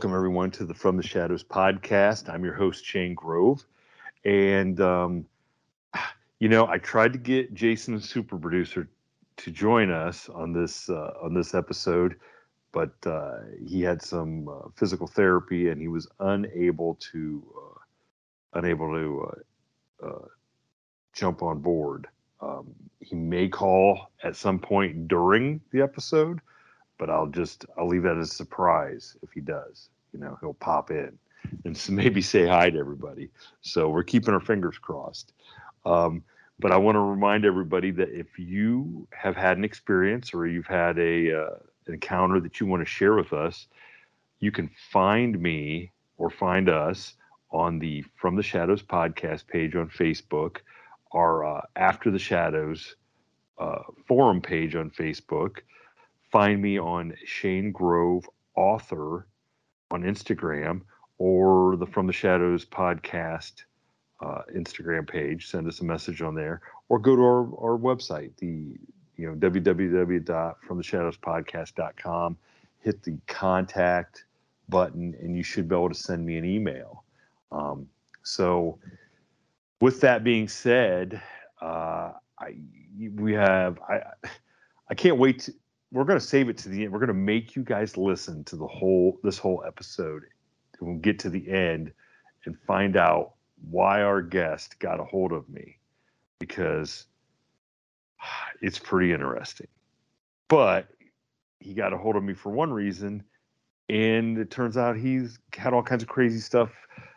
Welcome everyone to the From the Shadows podcast. I'm your host Shane Grove, and um, you know I tried to get Jason, the super producer, to join us on this uh, on this episode, but uh, he had some uh, physical therapy and he was unable to uh, unable to uh, uh, jump on board. Um, he may call at some point during the episode but I'll just I'll leave that as a surprise if he does. You know, he'll pop in and maybe say hi to everybody. So we're keeping our fingers crossed. Um, but I want to remind everybody that if you have had an experience or you've had a uh, an encounter that you want to share with us, you can find me or find us on the From the Shadows podcast page on Facebook, our uh, After the Shadows uh, forum page on Facebook find me on Shane Grove Author on Instagram or the From the Shadows podcast uh, Instagram page. Send us a message on there, or go to our, our website, the you know www.fromtheshadowspodcast.com. Hit the contact button, and you should be able to send me an email. Um, so, with that being said, uh, I we have I I can't wait to, we're going to save it to the end. We're going to make you guys listen to the whole this whole episode. And we'll get to the end and find out why our guest got a hold of me because it's pretty interesting. But he got a hold of me for one reason, and it turns out he's had all kinds of crazy stuff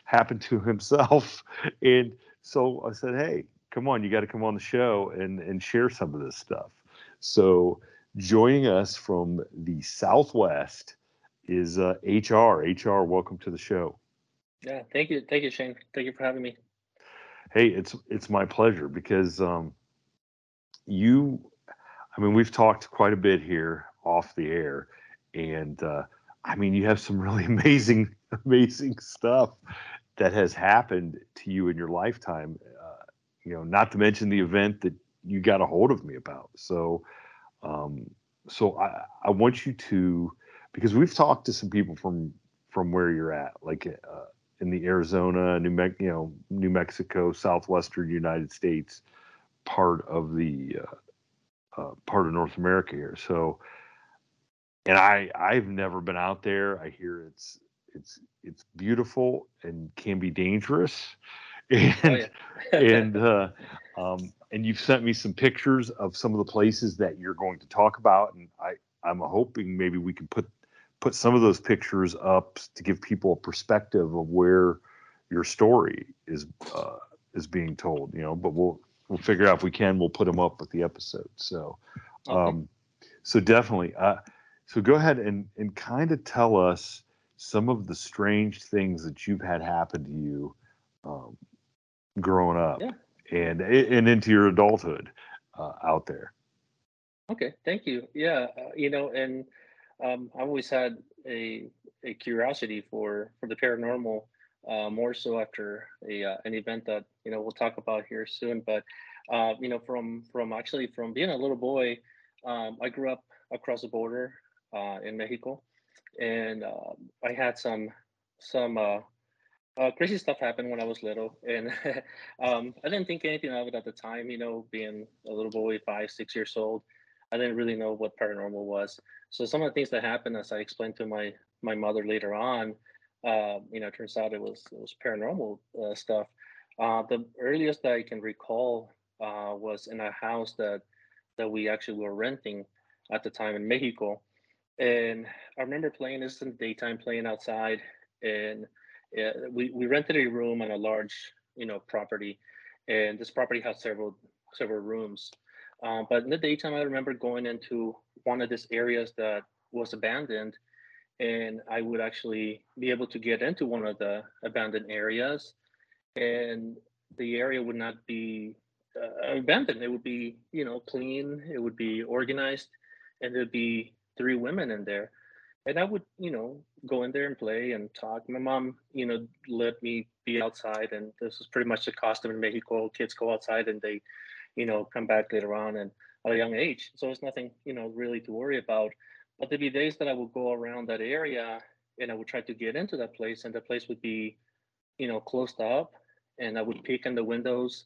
happen to himself. And so I said, "Hey, come on, you got to come on the show and and share some of this stuff." So Joining us from the Southwest is uh, HR. HR, welcome to the show. Yeah, thank you, thank you, Shane. Thank you for having me. Hey, it's it's my pleasure because um, you, I mean, we've talked quite a bit here off the air, and uh, I mean, you have some really amazing, amazing stuff that has happened to you in your lifetime. Uh, you know, not to mention the event that you got a hold of me about. So um, so I, I want you to because we've talked to some people from from where you're at, like uh, in the Arizona, New Me- you know, New Mexico, southwestern United States part of the uh, uh, part of North America here. So, and I I've never been out there. I hear it's it's it's beautiful and can be dangerous, and oh, yeah. and uh, um, and you've sent me some pictures of some of the places that you're going to talk about, and I I'm hoping maybe we can put put some of those pictures up to give people a perspective of where your story is uh, is being told. You know, but we'll we'll figure out if we can. We'll put them up with the episode. So, okay. um, so definitely. Uh, so go ahead and and kind of tell us some of the strange things that you've had happen to you um, growing up yeah. And and into your adulthood uh, out there. Okay, thank you. Yeah, uh, you know, and um, I've always had a a curiosity for for the paranormal, uh, more so after a uh, an event that you know we'll talk about here soon. But uh, you know, from from actually from being a little boy, um, I grew up across the border uh, in Mexico, and uh, I had some some uh, crazy stuff happened when I was little, and um, I didn't think anything of it at the time. You know, being a little boy, five, six years old, I didn't really know what paranormal was. So some of the things that happened, as I explained to my my mother later on, uh, you know, turns out it was it was paranormal uh, stuff. Uh, the earliest that I can recall uh, was in a house that that we actually were renting at the time in Mexico, and I remember playing this in the daytime, playing outside, and we we rented a room on a large you know property, and this property has several several rooms. Um, but in the daytime, I remember going into one of these areas that was abandoned, and I would actually be able to get into one of the abandoned areas, and the area would not be uh, abandoned. It would be, you know, clean. It would be organized, and there'd be three women in there. And I would, you know, go in there and play and talk. My mom, you know, let me be outside, and this was pretty much the custom in Mexico. Kids go outside and they, you know, come back later on and at a young age. So it's nothing, you know, really to worry about. But there'd be days that I would go around that area and I would try to get into that place, and the place would be, you know, closed up, and I would peek in the windows,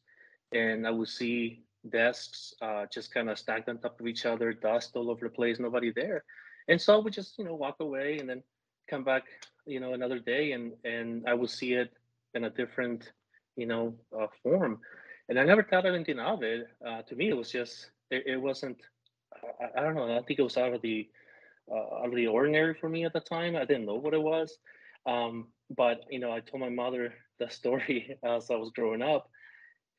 and I would see desks uh, just kind of stacked on top of each other, dust all over the place, nobody there. And so I would just, you know, walk away and then come back, you know, another day and and I would see it in a different, you know, uh, form. And I never thought anything of it. Uh, to me, it was just, it, it wasn't, I, I, don't know, I think it was out of the, uh, out of the ordinary for me at the time. I didn't know what it was. Um, but, you know, I told my mother the story as I was growing up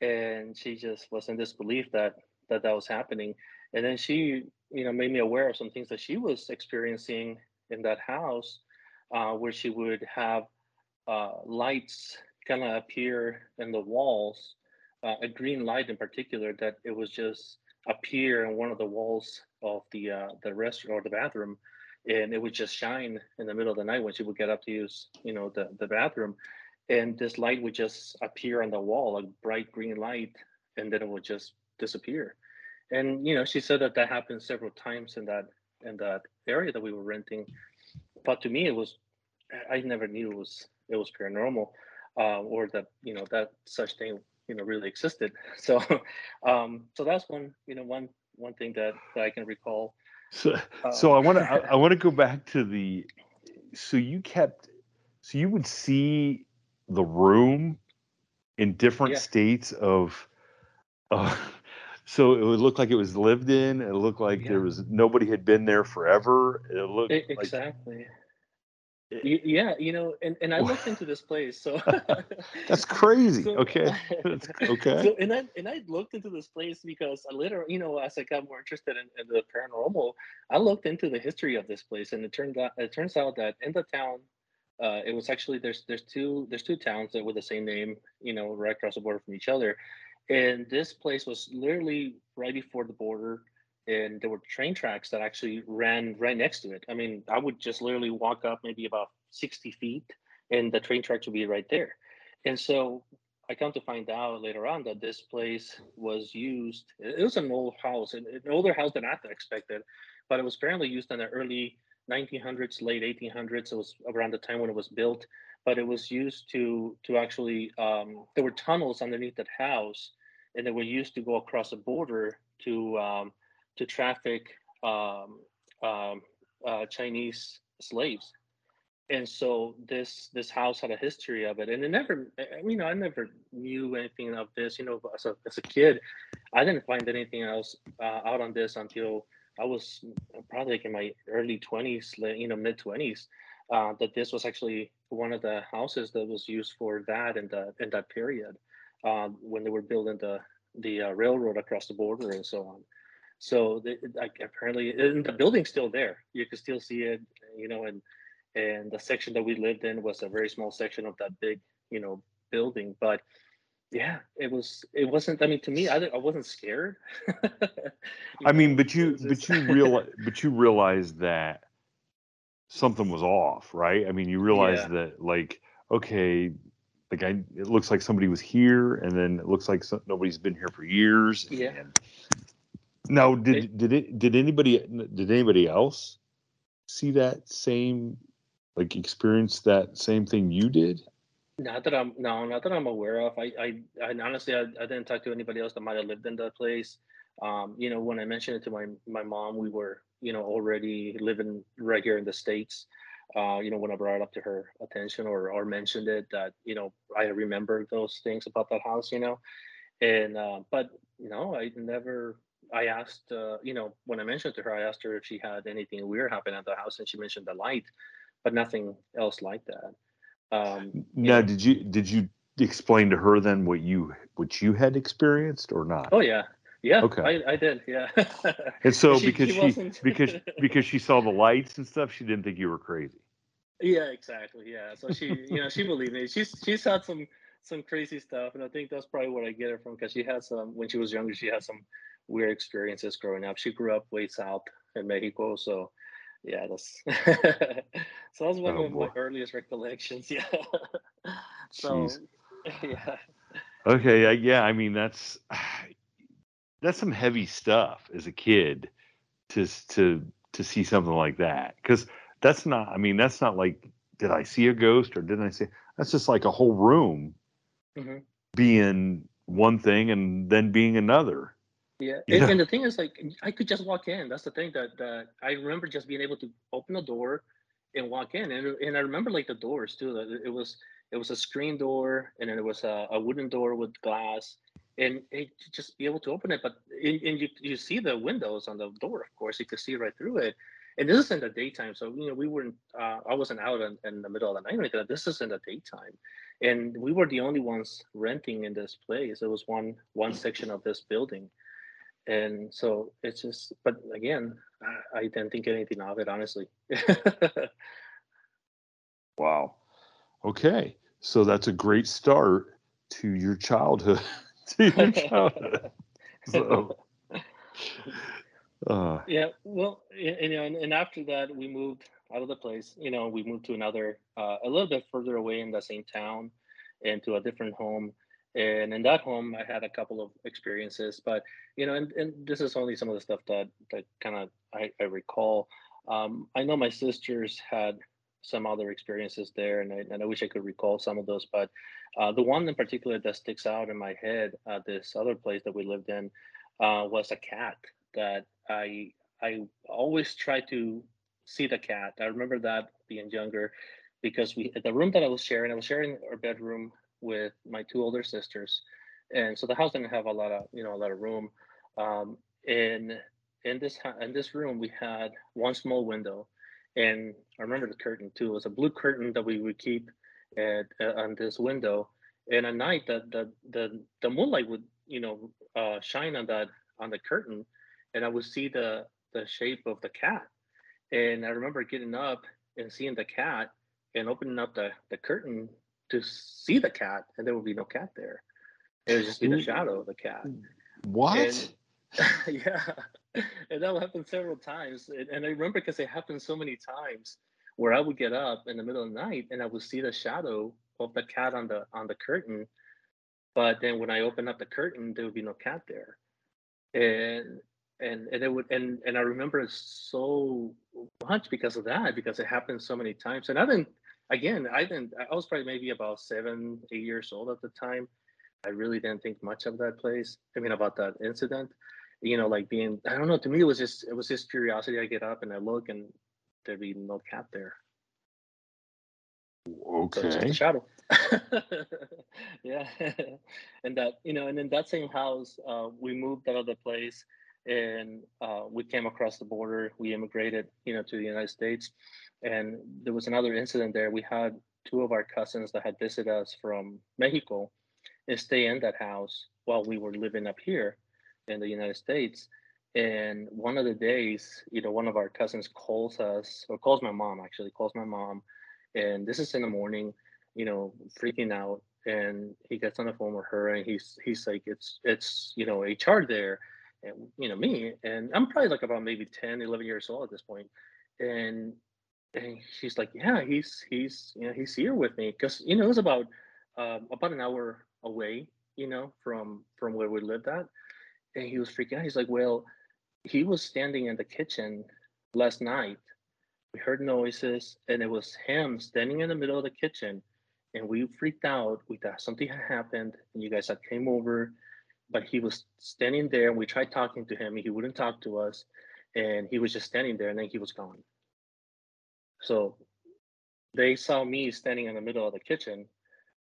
and she just was in disbelief that that that was happening and then she you know made me aware of some things that she was experiencing in that house uh, where she would have uh, lights kind of appear in the walls uh, a green light in particular that it was just appear in one of the walls of the uh, the restroom or the bathroom and it would just shine in the middle of the night when she would get up to use you know the, the bathroom and this light would just appear on the wall, a bright green light, and then it would just disappear. And you know, she said that that happened several times in that in that area that we were renting. But to me, it was I never knew it was it was paranormal, uh, or that you know that such thing you know really existed. So, um, so that's one you know one one thing that, that I can recall. So, so I want to I, I want to go back to the. So you kept, so you would see the room in different yeah. states of uh, so it would look like it was lived in it looked like yeah. there was nobody had been there forever it looked it, exactly like, yeah you know and, and i looked into this place so that's crazy so, okay that's, okay so, and i and i looked into this place because i literally you know as i got more interested in, in the paranormal i looked into the history of this place and it turned out it turns out that in the town uh, it was actually there's there's two there's two towns that with the same name, you know, right across the border from each other, and this place was literally right before the border, and there were train tracks that actually ran right next to it. I mean, I would just literally walk up maybe about sixty feet, and the train tracks would be right there, and so I come to find out later on that this place was used. It was an old house, an older house than I expected, but it was apparently used in the early 1900s, late 1800s. It was around the time when it was built, but it was used to to actually um, there were tunnels underneath that house, and they were used to go across the border to um, to traffic um, um, uh, Chinese slaves. and so this this house had a history of it and it never i mean i never knew anything of this you know as a, as a kid i didn't find anything else uh, out on this until i was probably like in my early 20s you know mid 20s uh, that this was actually one of the houses that was used for that in the in that period uh, when they were building the the uh, railroad across the border and so on. So the, like apparently and the building's still there. You can still see it you know and and the section that we lived in was a very small section of that big you know building but yeah it was it wasn't i mean to me i, I wasn't scared. I mean but you but you realize but you realize that something was off right i mean you realize yeah. that like okay like I, it looks like somebody was here and then it looks like some, nobody's been here for years yeah and, now did it, did it did anybody did anybody else see that same like experience that same thing you did? Not that I'm no, not that I'm aware of. I I, I honestly I, I didn't talk to anybody else that might have lived in that place. Um, you know, when I mentioned it to my my mom, we were you know already living right here in the states. Uh, you know, when I brought it up to her attention or or mentioned it, that you know I remember those things about that house. You know, and uh, but no, I never. I asked, uh, you know, when I mentioned to her, I asked her if she had anything weird happen at the house, and she mentioned the light but nothing else like that. Um, now, did you did you explain to her then what you what you had experienced or not? Oh yeah, yeah. Okay, I, I did. Yeah. and so she, because she, she because because she saw the lights and stuff, she didn't think you were crazy. Yeah, exactly. Yeah, so she you know she believed me. She's she's had some some crazy stuff, and I think that's probably where I get it from because she had some when she was younger. She had some weird experiences growing up. She grew up way south in Mexico, so yeah, that's so that's one oh, of boy. my earliest recollections. Yeah. so Jeez. yeah. Okay, yeah, I mean that's that's some heavy stuff as a kid to to to see something like that because that's not i mean that's not like did i see a ghost or didn't i see that's just like a whole room mm-hmm. being one thing and then being another yeah. And, and, the thing is, like, I could just walk in. That's the thing that, that I remember just being able to open the door and walk in. And, and I remember like the doors too. It was it was a screen door, and then it was a, a wooden door with glass, and just be able to open it. But and you you see the windows on the door. Of course, you could see right through it. And this is in the daytime, so you know we weren't. Uh, I wasn't out in, in, the middle of the night. Like This is in the daytime, and we were the only ones renting in this place. It was one one section of this building and so it's just but again I, I didn't think anything of it honestly wow okay so that's a great start to your childhood to your childhood so, uh, yeah well and, and, and after that we moved out of the place you know we moved to another uh, a little bit further away in the same town and to a different home. And in that home i had a couple of experiences but you know and, and this is only some of the stuff that that kind of I, I, recall. Um, i know my sisters had some other experiences there and I, and I wish i could recall some of those but uh, the one in particular that sticks out in my head uh, this other place that we lived in uh, was a cat that i i always try to see the cat i remember that being younger because we the room that i was sharing i was sharing our bedroom with my two older sisters, and so the house didn't have a lot of you know a lot of room. Um, in this in this room we had one small window, and I remember the curtain too. It was a blue curtain that we would keep at, uh, on this window. And at night, the the the, the moonlight would you know uh, shine on that on the curtain, and I would see the the shape of the cat. And I remember getting up and seeing the cat and opening up the, the curtain to see the cat, and there would be no cat there. It would just be the shadow of the cat. What? And, yeah, and that would happen several times. And, and I remember because it happened so many times where I would get up in the middle of the night and I would see the shadow of the cat on the on the curtain. But then when I open up the curtain, there would be no cat there. And and and it would and and I remember it so much because of that because it happened so many times. And I didn't again, I didn't. I was probably maybe about seven, eight years old at the time. I really didn't think much of that place. I mean, about that incident. You know, like being. I don't know. To me, it was just. It was just curiosity. I get up and I look, and there'd be no cat there. Okay. So just a shadow. yeah, and that you know, and in that same house, uh, we moved out of the place, and uh, we came across the border. We immigrated, you know, to the United States, and there was another incident there. We had two of our cousins that had visited us from Mexico, and stay in that house while we were living up here in the United States. And one of the days, you know, one of our cousins calls us, or calls my mom actually, calls my mom, and this is in the morning you know, freaking out. And he gets on the phone with her and he's he's like, it's it's you know, HR there and you know, me. And I'm probably like about maybe 10, 11 years old at this point. And and she's like, Yeah, he's he's you know, he's here with me. Cause you know, it was about um, about an hour away, you know, from from where we lived at. And he was freaking out. He's like, Well, he was standing in the kitchen last night. We heard noises, and it was him standing in the middle of the kitchen and we freaked out. We thought something had happened, and you guys had came over, but he was standing there, and we tried talking to him. And he wouldn't talk to us, and he was just standing there, and then he was gone. So they saw me standing in the middle of the kitchen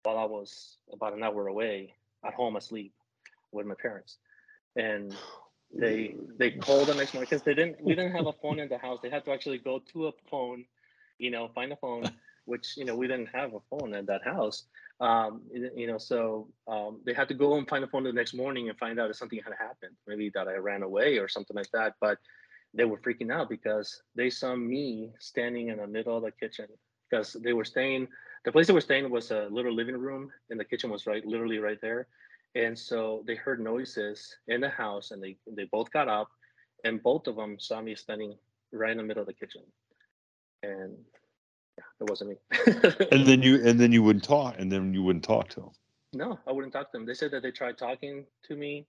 while I was about an hour away at home asleep with my parents, and they they called the next morning because they didn't we didn't have a phone in the house. They had to actually go to a phone, you know, find a phone which you know we didn't have a phone at that house. Um, you know, so um, they had to go and find a phone the next morning and find out if something had happened, maybe that I ran away or something like that. But they were freaking out because they saw me standing in the middle of the kitchen because they were staying. The place they were staying was a little living room, and the kitchen was right, literally right there. And so they heard noises in the house, and they they both got up, and both of them saw me standing right in the middle of the kitchen. And yeah, it wasn't me. and then you and then you wouldn't talk, and then you wouldn't talk to them. No, I wouldn't talk to them. They said that they tried talking to me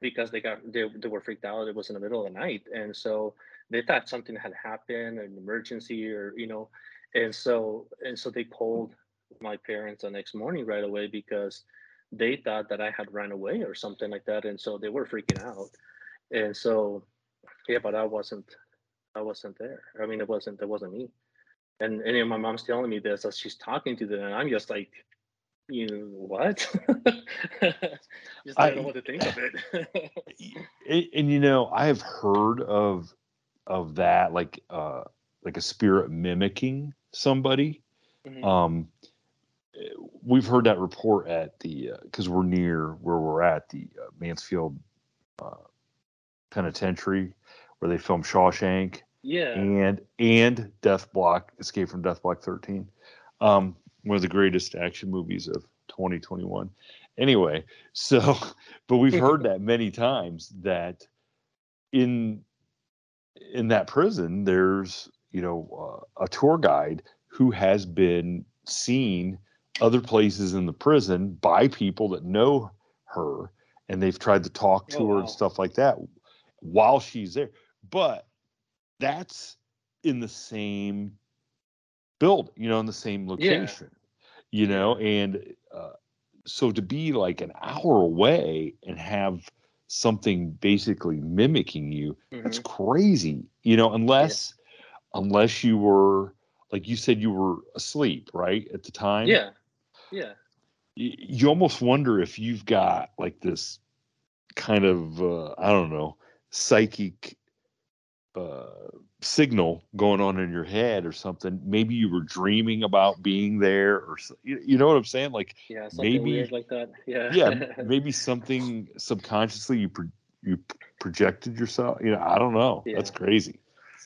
because they got they, they were freaked out. It was in the middle of the night, and so they thought something had happened, an emergency, or you know, and so and so they called my parents the next morning right away because they thought that I had ran away or something like that, and so they were freaking out, and so yeah, but I wasn't, I wasn't there. I mean, it wasn't, it wasn't me and and my mom's telling me this as she's talking to them, and I'm just like, you know, what? just I don't know what to think of it. and, and, you know, I have heard of of that, like uh, like a spirit mimicking somebody. Mm-hmm. Um, we've heard that report at the because uh, we're near where we're at the uh, Mansfield uh, Penitentiary, where they filmed Shawshank yeah. And and Death Block, Escape from Death Block 13. Um, one of the greatest action movies of 2021. Anyway, so but we've heard that many times that in in that prison there's you know uh, a tour guide who has been seen other places in the prison by people that know her and they've tried to talk to oh, her wow. and stuff like that while she's there but that's in the same build, you know, in the same location, yeah. you know, and uh, so to be like an hour away and have something basically mimicking you, mm-hmm. that's crazy, you know, unless yeah. unless you were like you said you were asleep, right, at the time. Yeah, yeah. You, you almost wonder if you've got like this kind of uh, I don't know psychic uh, signal going on in your head or something. Maybe you were dreaming about being there, or you, you know what I'm saying? Like yeah, maybe like that. Yeah, yeah, maybe something subconsciously you pro- you projected yourself. You know, I don't know. Yeah. That's crazy.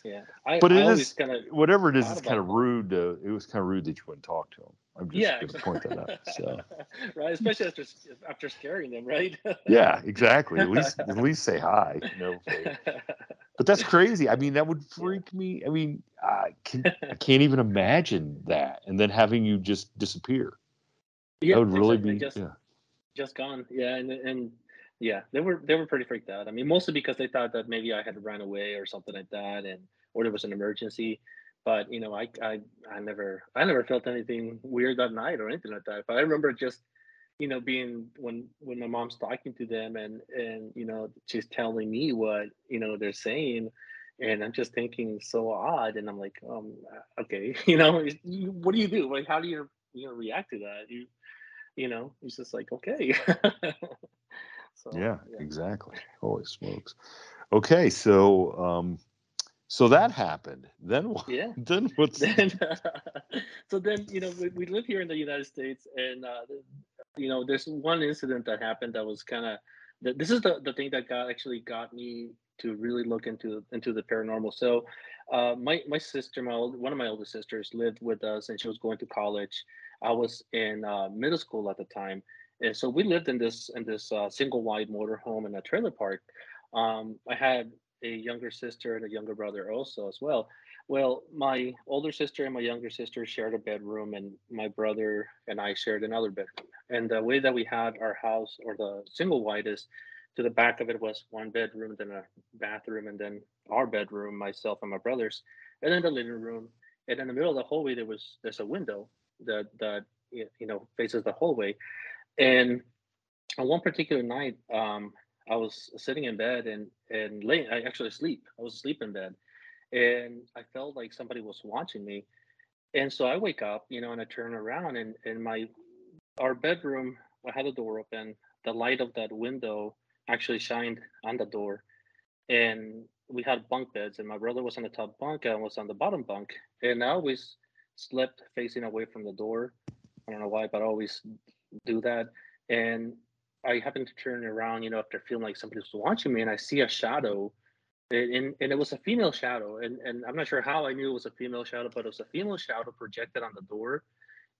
Yeah, I, but it I is kinda whatever it is. It's kind of rude. To, it was kind of rude that you wouldn't talk to him. I'm just yeah, going to point that out. So. right, especially after after scaring them, right? yeah, exactly. At least at least say hi. You know, but that's crazy. I mean, that would freak me. I mean, I, can, I can't even imagine that, and then having you just disappear. Yeah, that would really exactly. be just, yeah. just gone. Yeah, and and yeah, they were they were pretty freaked out. I mean, mostly because they thought that maybe I had run away or something like that, and or there was an emergency. But you know, I I I never I never felt anything weird that night or anything like that. But I remember just you know being when when my mom's talking to them and and you know she's telling me what you know they're saying and I'm just thinking so odd, and I'm like, um, okay, you know, what do you do? Like, how do you you know react to that? You you know, it's just like, okay. so, yeah, yeah, exactly. Holy smokes. Okay, so um, so that happened. Then what? Yeah. Then what's? Then, so then you know we, we live here in the United States, and uh, you know there's one incident that happened that was kind of this is the, the thing that got actually got me to really look into into the paranormal. So, uh, my my sister, my old, one of my older sisters, lived with us, and she was going to college. I was in uh, middle school at the time, and so we lived in this in this uh, single wide motorhome in a trailer park. Um, I had a younger sister and a younger brother also as well. Well, my older sister and my younger sister shared a bedroom, and my brother and I shared another bedroom. And the way that we had our house or the single wide is to the back of it was one bedroom, then a bathroom, and then our bedroom, myself and my brothers, and then the living room. And in the middle of the hallway, there was there's a window that that you know faces the hallway. And on one particular night, um, I was sitting in bed and and laying. I actually sleep. I was asleep in bed, and I felt like somebody was watching me. And so I wake up, you know, and I turn around, and and my our bedroom. I had the door open. The light of that window actually shined on the door, and we had bunk beds, and my brother was on the top bunk, and I was on the bottom bunk, and I always slept facing away from the door. I don't know why, but I always do that. And I happened to turn around, you know, after feeling like somebody was watching me, and I see a shadow, and, and, and it was a female shadow, and and I'm not sure how I knew it was a female shadow, but it was a female shadow projected on the door,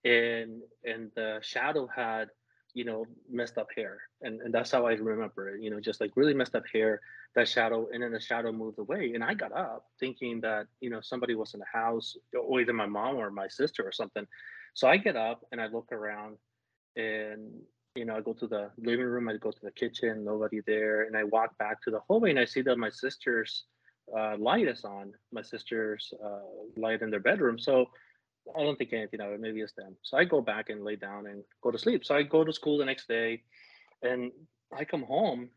and and the shadow had, you know, messed up hair, and and that's how I remember it, you know, just like really messed up hair, that shadow, and then the shadow moved away, and I got up thinking that you know somebody was in the house, either my mom or my sister or something, so I get up and I look around, and you know, I go to the living room, I go to the kitchen, nobody there, and I walk back to the hallway and I see that my sister's uh, light is on, my sister's uh, light in their bedroom. So I don't think anything of it. Maybe it's them. So I go back and lay down and go to sleep. So I go to school the next day, and I come home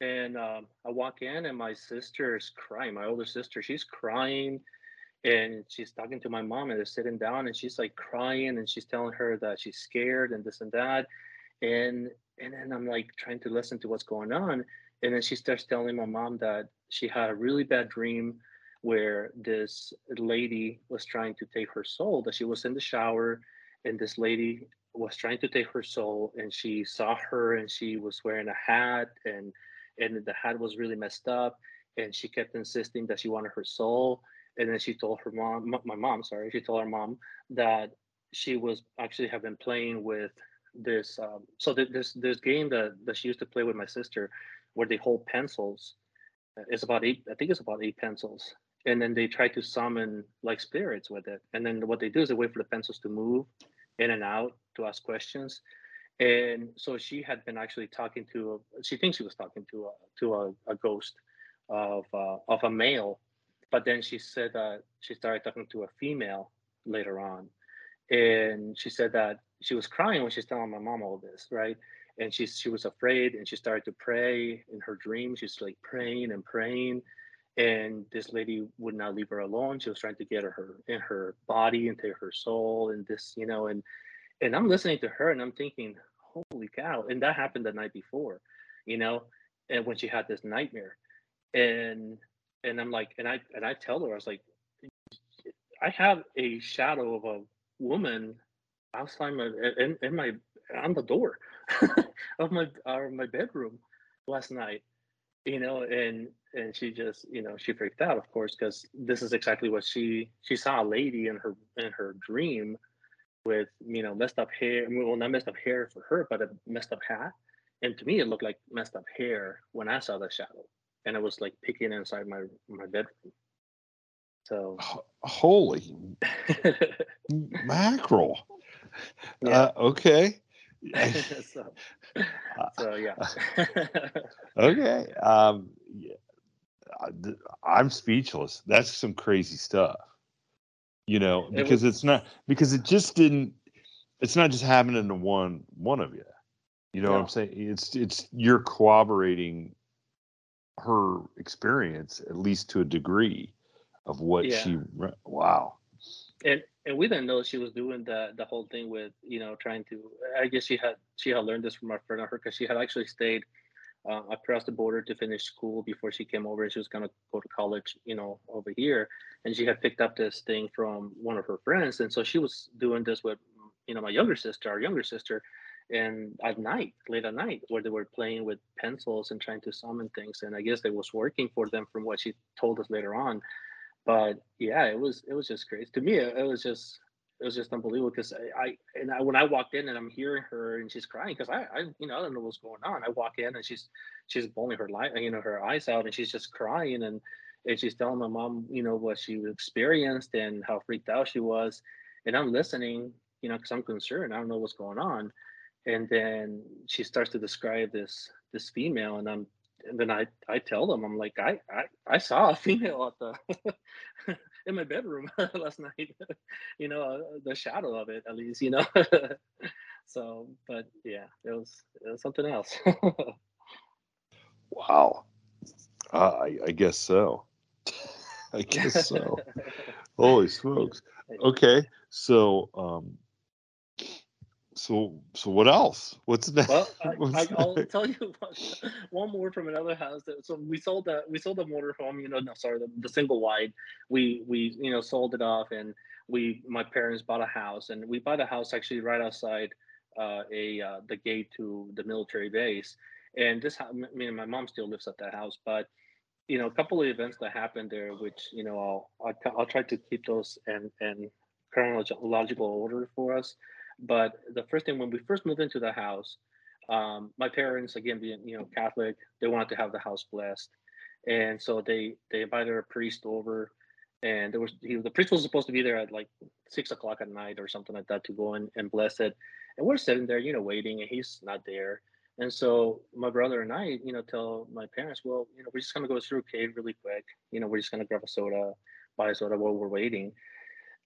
and uh, I walk in and my sister is crying. My older sister, she's crying and she's talking to my mom and they're sitting down and she's like crying and she's telling her that she's scared and this and that and and then i'm like trying to listen to what's going on and then she starts telling my mom that she had a really bad dream where this lady was trying to take her soul that she was in the shower and this lady was trying to take her soul and she saw her and she was wearing a hat and and the hat was really messed up and she kept insisting that she wanted her soul and then she told her mom my mom sorry she told her mom that she was actually have been playing with this um, so th- this this game that, that she used to play with my sister where they hold pencils uh, it's about eight i think it's about eight pencils. And then they try to summon like spirits with it. And then what they do is they wait for the pencils to move in and out to ask questions. And so she had been actually talking to a, she thinks she was talking to a to a, a ghost of uh, of a male. But then she said that she started talking to a female later on. And she said that she was crying when she's telling my mom all this, right? And she she was afraid, and she started to pray in her dream. She's like praying and praying, and this lady would not leave her alone. She was trying to get her in her body, into her soul, and this, you know, and and I'm listening to her, and I'm thinking, holy cow! And that happened the night before, you know, and when she had this nightmare, and and I'm like, and I and I tell her, I was like, I have a shadow of a woman outside my in, in my on the door of my of my bedroom last night you know and and she just you know she freaked out of course because this is exactly what she she saw a lady in her in her dream with you know messed up hair well not messed up hair for her but a messed up hat. And to me it looked like messed up hair when i saw the shadow and it was like picking inside my my bedroom. So holy mackerel yeah. Uh, okay. so, so, yeah. okay. Um, yeah. I'm speechless. That's some crazy stuff. You know, because it was, it's not because it just didn't. It's not just happening to one one of you. You know what I'm saying? It's it's you're corroborating her experience at least to a degree of what yeah. she wow and and we didn't know she was doing the the whole thing with you know trying to i guess she had she had learned this from our friend of her because she had actually stayed uh, across the border to finish school before she came over. She was gonna go to college, you know, over here, and she had picked up this thing from one of her friends, and so she was doing this with, you know, my younger sister, our younger sister, and at night, late at night, where they were playing with pencils and trying to summon things, and I guess it was working for them, from what she told us later on. But yeah, it was it was just crazy to me. It, it was just it was just unbelievable because I, I and I, when I walked in and I'm hearing her and she's crying because I, I you know I don't know what's going on. I walk in and she's she's bawling her light you know her eyes out and she's just crying and and she's telling my mom you know what she experienced and how freaked out she was, and I'm listening you know because I'm concerned. I don't know what's going on, and then she starts to describe this this female and I'm and then I I tell them I'm like I I, I saw a female at the in my bedroom last night. you know, uh, the shadow of it at least. You know. so, but yeah, it was it was something else. wow. Uh, I, I guess so. I guess so. Holy smokes. Okay, so um, so so what else? What's next well I, will tell you one, one, more from another house that, so we sold that we sold the motorhome you know no sorry the, the, single wide. We we you know sold it off and we my parents bought a house and we bought a house actually right outside uh, a uh, the gate to the military base. And this I mean my mom still lives at that house but you know a couple of events that happened there which you know I'll I'll, I'll try to keep those and and chronological order for us but the first thing when we first moved into the house, um, my parents, again being you know Catholic, they wanted to have the house blessed, and so they they invited a priest over, and there was he, the priest was supposed to be there at like six o'clock at night or something like that to go in and bless it, and we're sitting there, you know, waiting, and he's not there. And so my brother and I, you know, tell my parents, well, you know, we're just gonna go through cave really quick. You know, we're just gonna grab a soda, buy a soda while we're waiting.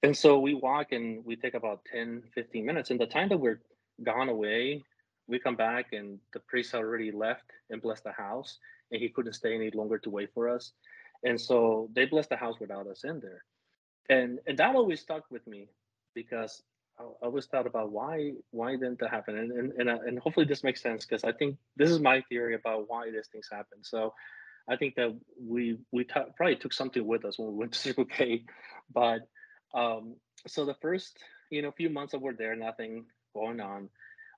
And so we walk and we take about 10, 15 minutes. And the time that we're gone away, we come back and the priest already left and blessed the house and he couldn't stay any longer to wait for us. And so they blessed the house without us in there. And and that always stuck with me because I always thought about why why didn't that happen? And and and, uh, and hopefully this makes sense because I think this is my theory about why these things happen. So I think that we we t- probably took something with us when we went to Circle K, but um, so the first, you know, few months that we're there, nothing going on.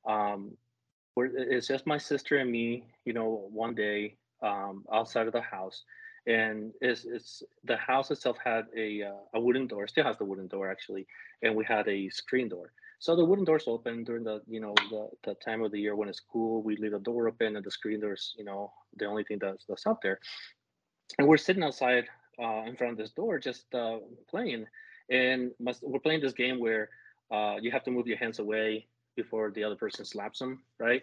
Um, it's just my sister and me, you know, one day um, outside of the house. And it's, it's the house itself had a, uh, a wooden door, still has the wooden door actually, and we had a screen door. So the wooden doors open during the you know the, the time of the year when it's cool. We leave the door open and the screen doors, you know, the only thing that's that's up there. And we're sitting outside uh, in front of this door, just uh, playing and we're playing this game where uh, you have to move your hands away before the other person slaps them, right?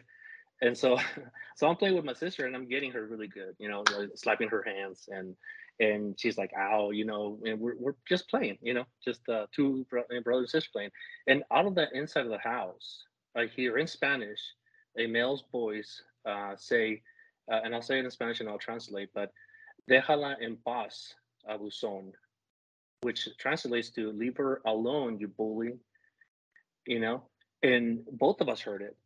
And so, so I'm playing with my sister, and I'm getting her really good, you know, slapping her hands, and and she's like, "Ow," you know, and we're we're just playing, you know, just uh, two bro- brother and sister playing. And out of the inside of the house, I hear in Spanish a male's voice uh, say, uh, and I'll say it in Spanish and I'll translate, but "Déjala en paz, abusón," which translates to leave her alone, you bully. You know, and both of us heard it.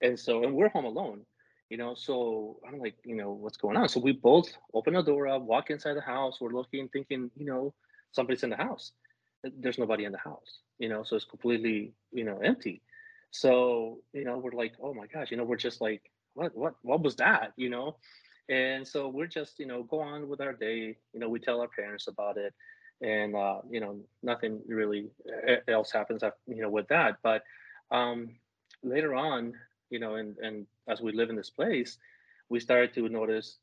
And so, and we're home alone, you know. So I'm like, you know, what's going on? So we both open the door up, walk inside the house. We're looking, thinking, you know, somebody's in the house. There's nobody in the house, you know, so it's completely, you know, empty. So, you know, we're like, oh my gosh, you know, we're just like, what, what, what was that, you know? And so we're just, you know, go on with our day. You know, we tell our parents about it and uh, you know nothing really else happens after, you know with that. But um, later on you know and and as we live in this place we started to notice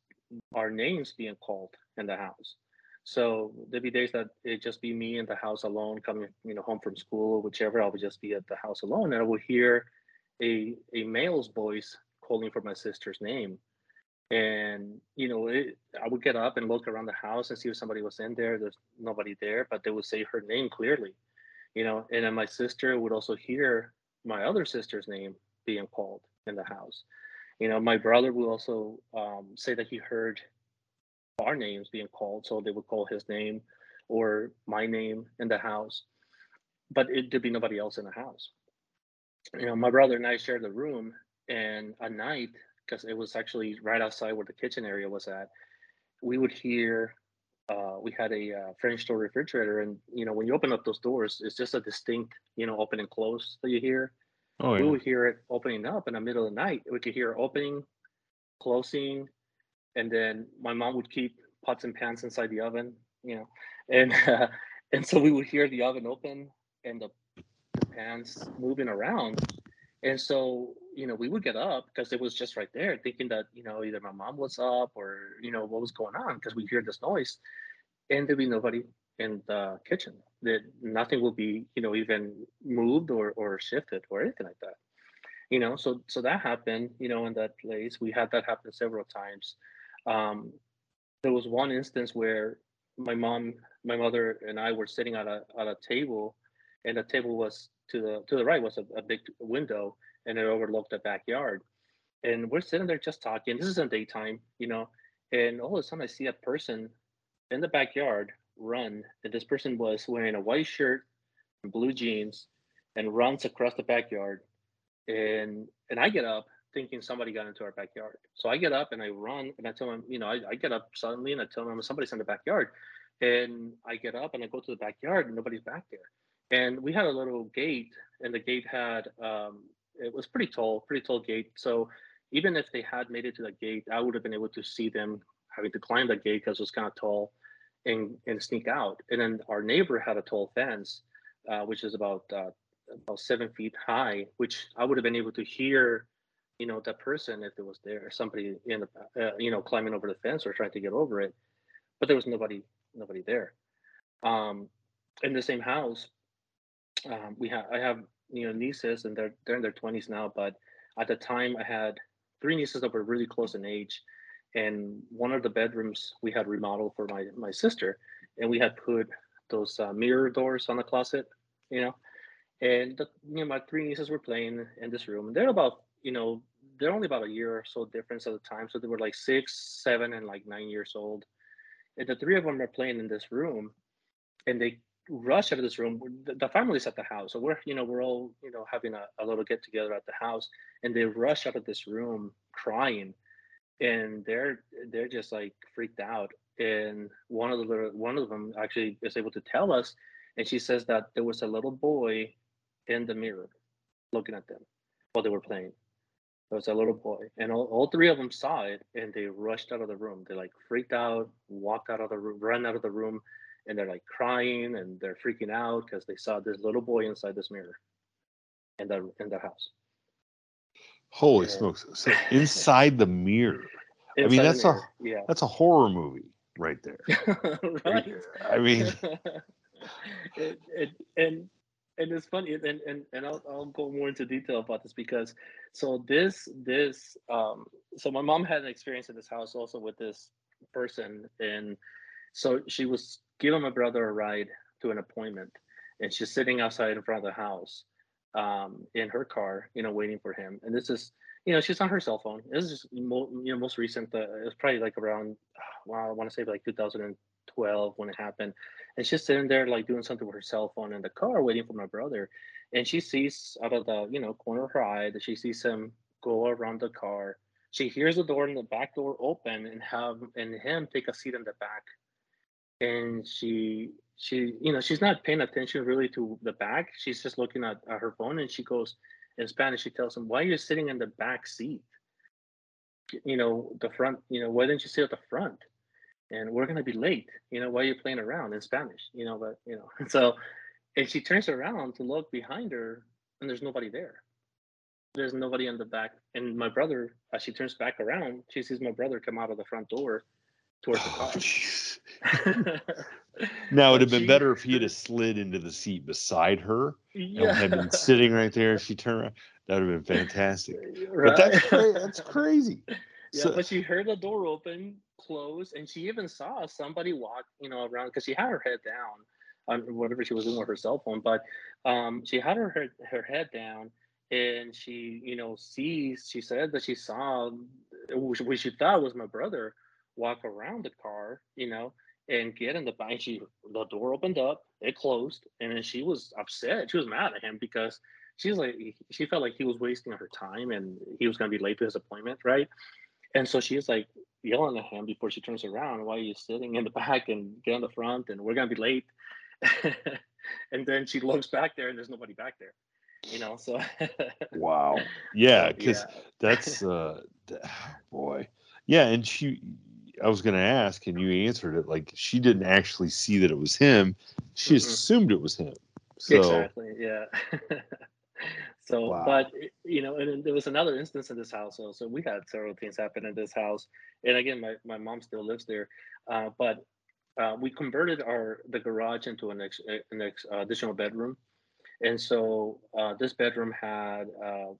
our names being called in the house. So there'd be days that it'd just be me in the house alone coming you know home from school or whichever. I would just be at the house alone and i would hear a a male's voice calling for my sister's name and you know it, i would get up and look around the house and see if somebody was in there there's nobody there but they would say her name clearly you know and then my sister would also hear my other sister's name being called in the house you know my brother would also um, say that he heard our names being called. So they would call his name or my name in the house, but it, there'd be nobody else in the house. You know, my brother and I shared the room, and at night, because it was actually right outside where the kitchen area was at, we would hear. Uh, we had a uh, French door refrigerator, and you know when you open up those doors, it's just a distinct, you know, open and close that you hear. Oh, yeah. We would hear it opening up in the middle of the night. We could hear opening, closing, and then my mom would keep pots and pans inside the oven, you know, and uh, and so we would hear the oven open and the, the pans moving around, and so you know we would get up because it was just right there, thinking that you know either my mom was up or you know what was going on because we hear this noise, and there'd be nobody in the kitchen. That nothing will be you know even moved or or shifted or anything like that you know so so that happened you know in that place we had that happen several times um there was one instance where my mom my mother and i were sitting at a at a table and the table was to the to the right was a, a big window and it overlooked the backyard and we're sitting there just talking this is in daytime you know and all of a sudden i see a person in the backyard run and this person was wearing a white shirt and blue jeans and runs across the backyard and and I get up thinking somebody got into our backyard. So I get up and I run and I tell him, you know, I, I get up suddenly and I tell him somebody's in the backyard. And I get up and I go to the backyard and nobody's back there. And we had a little gate and the gate had um it was pretty tall, pretty tall gate. So even if they had made it to the gate, I would have been able to see them having to climb the gate because it was kind of tall and and sneak out. And then our neighbor had a tall fence, uh, which is about uh, about seven feet high, which I would have been able to hear, you know, that person if it was there, or somebody in the, uh, you know, climbing over the fence or trying to get over it, but there was nobody, nobody there. Um, in the same house, um, we have, I have, you know, nieces and they're they're in their twenties now, but at the time I had three nieces that were really close in age, and one of the bedrooms we had remodeled for my my sister, and we had put those uh, mirror doors on the closet, you know? And the, you know my three nieces were playing in this room they're about you know they're only about a year or so difference at the time so they were like six seven and like nine years old. And the three of them are playing in this room and they rush out of this room the, the family's at the house so we're you know we're all you know having a, a little get together at the house and they rush out of this room crying and they're they're just like freaked out and one of the little one of them actually is able to tell us and she says that there was a little boy in the mirror looking at them while they were playing. There was a little boy, and all, all three of them saw it, and they rushed out of the room. They like freaked out, walked out of the room, ran out of the room, and they're like crying and they're freaking out because they saw this little boy inside this mirror in the in their house. Holy Yeah. smokes! So inside the mirror, I mean, Inside the that's a- mirror, that's a horror movie right there. right. I mean, it, it, and and it's funny and and, and I'll, I'll go more into detail about this because so this this um so my mom had an experience in this house also with this person and so she was giving my brother a ride to an appointment and she's sitting outside in front of the house um in her car you know waiting for him. And this is you know she's on her cell phone. This is mo- you know most recent uh, it was probably like around wow i want to say like 2012 when it happened. And she's sitting there like doing something with her cell phone in the car waiting for my brother. And she sees out of the you know corner of her eye that she sees him go around the car. She hears the door in the back door open and have and him take a seat in the back and she she you know she's not paying attention really to the back she's just looking at, at her phone and she goes in spanish she tells him why are you sitting in the back seat you know the front you know why didn't you sit at the front and we're gonna be late. You know, why are you playing around in Spanish? You know, but you know, so and she turns around to look behind her, and there's nobody there. There's nobody in the back. And my brother, as she turns back around, she sees my brother come out of the front door towards the oh, car. now it'd have been She- better if he had slid into the seat beside her and had been sitting right there. She turned around. That would have been fantastic. right? But that's that's crazy. Yeah, So- but she heard the door open, close, and she even saw somebody walk, you know, around because she had her head down on whatever she was doing with her cell phone. But um, she had her, her her head down, and she, you know, sees. She said that she saw, which she thought was my brother, walk around the car, you know, and get in the back. She the door opened up, it closed, and then she was upset. She was mad at him because she's like she felt like he was wasting her time and he was gonna be late to his appointment, right? And so she's like yelling at him before she turns around, why are you sitting in the back and get on the front and we're gonna be late. and then she looks back there and there's nobody back there. You know, so wow. Yeah, because yeah. that's uh boy. Yeah, and she I was gonna ask and you answered it like she didn't actually see that it was him. She mm-hmm. assumed it was him. So exactly, yeah. So, wow. but you know, and there was another instance in this house. So, so we had several things happen in this house. And again, my, my mom still lives there, uh, but uh, we converted our the garage into an, ex, an ex, uh, additional bedroom. And so uh, this bedroom had uh,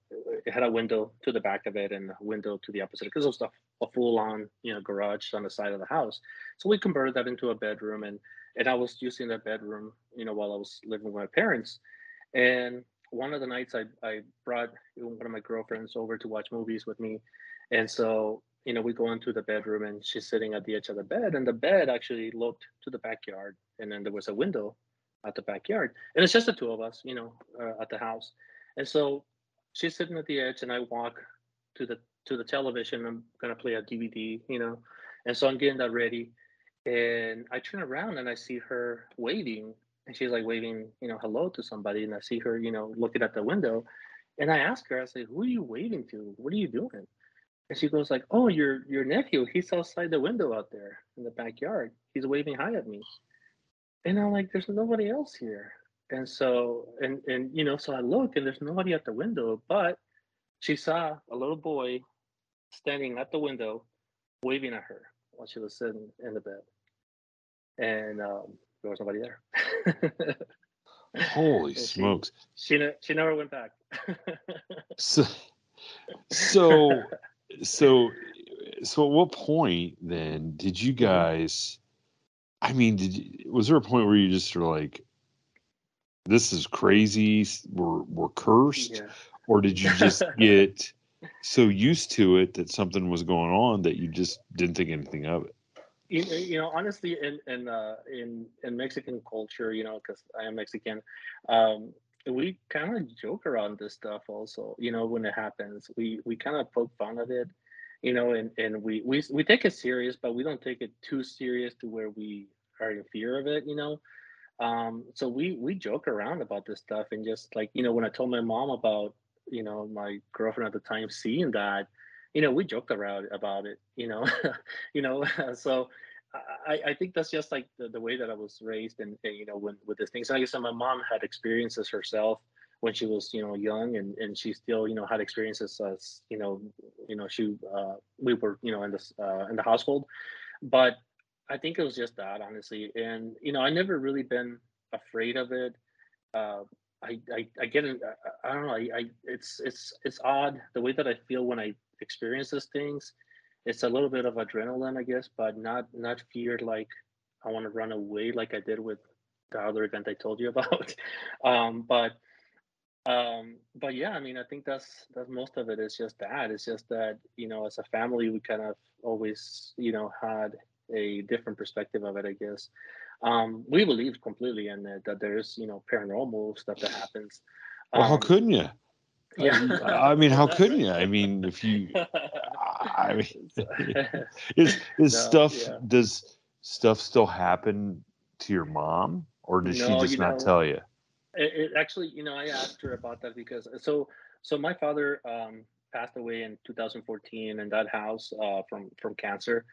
it had a window to the back of it and a window to the opposite because it was a, a full on you know garage on the side of the house. So we converted that into a bedroom, and and I was using that bedroom you know while I was living with my parents, and one of the nights I, I brought one of my girlfriends over to watch movies with me. And so, you know, we go into the bedroom and she's sitting at the edge of the bed and the bed actually looked to the backyard. And then there was a window at the backyard. And it's just the two of us, you know, uh, at the house. And so she's sitting at the edge and I walk to the to the television. I'm gonna play a DVD, you know. And so I'm getting that ready. And I turn around and I see her waving and she's like waving, you know, hello to somebody, and I see her, you know, looking at the window, and I ask her, I say, "Who are you waving to? What are you doing?" And she goes like, "Oh, your your nephew. He's outside the window out there in the backyard. He's waving hi at me." And I'm like, "There's nobody else here." And so, and and you know, so I look, and there's nobody at the window, but she saw a little boy standing at the window, waving at her while she was sitting in the bed. And um, there was nobody there. Holy smokes! She, she she never went back. so so so so at what point then did you guys? I mean, did you, was there a point where you just were like, "This is crazy. We're we're cursed," yeah. or did you just get so used to it that something was going on that you just didn't think anything of it? you, you know honestly in in uh, in in mexican culture you know because i am mexican um, we kind of joke around this stuff also you know when it happens we we kind of poke fun at it you know and and we we we take it serious but we don't take it too serious to where we are in fear of it you know um so we we joke around about this stuff and just like you know when i told my mom about you know my girlfriend at the time seeing that you know, we joked around about it, you know, you know, so I, I think that's just like the, the way that I was raised and, and you know, when, with this thing. So I guess my mom had experiences herself when she was, you know, young and, and she still, you know, had experiences as, you know, you know, she, uh, we were, you know, in this, uh, in the household, but I think it was just that honestly. And, you know, I never really been afraid of it. Uh, I, I, I get it. I, don't know. I, I, it's, it's, it's odd the way that I feel when I experience those things. It's a little bit of adrenaline, I guess, but not not fear like I want to run away like I did with the other event I told you about. um, but um, but yeah, I mean, I think that's that's most of it is just that. It's just that you know, as a family, we kind of always you know had a different perspective of it, I guess. Um, we believe completely in it that there's you know paranormal stuff that happens. Well, how um, couldn't you? Yeah. I mean, how couldn't you? I mean, if you, I mean, is is no, stuff yeah. does stuff still happen to your mom, or does no, she just not know, tell you? It, it, actually, you know, I asked her about that because so so my father um, passed away in 2014 in that house uh, from from cancer,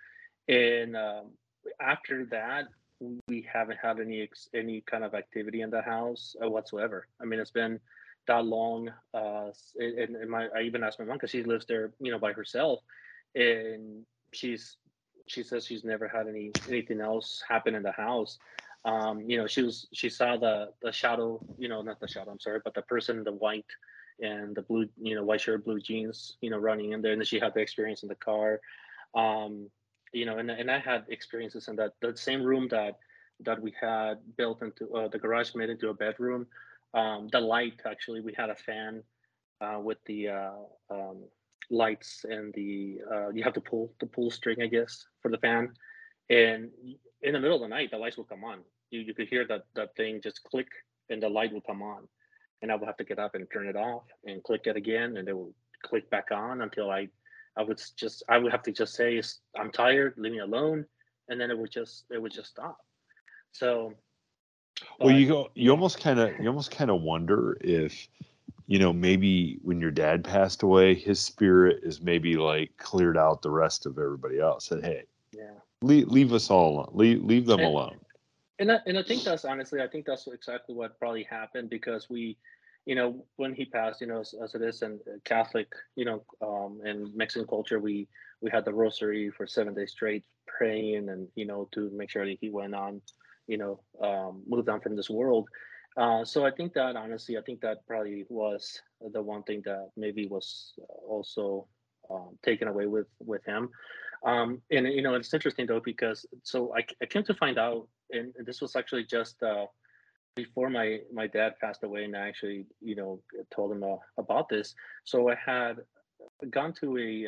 and um, after that we haven't had any any kind of activity in the house uh, whatsoever. I mean, it's been that long. Uh, and, and my, I even asked my mom because she lives there, you know, by herself, and she's she says she's never had any anything else happen in the house. Um, you know, she was she saw the the shadow, you know, not the shadow. I'm sorry, but the person in the white and the blue, you know, white shirt, blue jeans, you know, running in there, and then she had the experience in the car. Um, you know, and and I had experiences in that the same room that that we had built into uh, the garage made into a bedroom um, the light actually we had a fan uh, with the uh, um, lights and the uh, you have to pull the pull string, I guess, for the fan. And in the middle of the night, the lights will come on. You you could hear that that thing just click, and the light will come on. And I will have to get up and turn it off and click it again, and it will click back on until I I would just I would have to just say I'm tired, leave me alone, and then it would just it would just stop. So well, you go you almost kind of you almost kind of wonder if you know maybe when your dad passed away, his spirit is maybe like cleared out the rest of everybody else. Said, hey, yeah, leave leave us all alone. Leave leave them and, alone. And I, and I think that's honestly, I think that's exactly what probably happened because we you know, when he passed, you know, as, as it is in Catholic, you know, um, and Mexican culture, we we had the rosary for seven days straight, praying and you know to make sure that he went on, you know, um, moved on from this world. Uh, so I think that honestly, I think that probably was the one thing that maybe was also um, taken away with with him. Um, and you know, it's interesting though because so I, I came to find out, and this was actually just. Uh, before my my dad passed away and i actually you know told him uh, about this so i had gone to a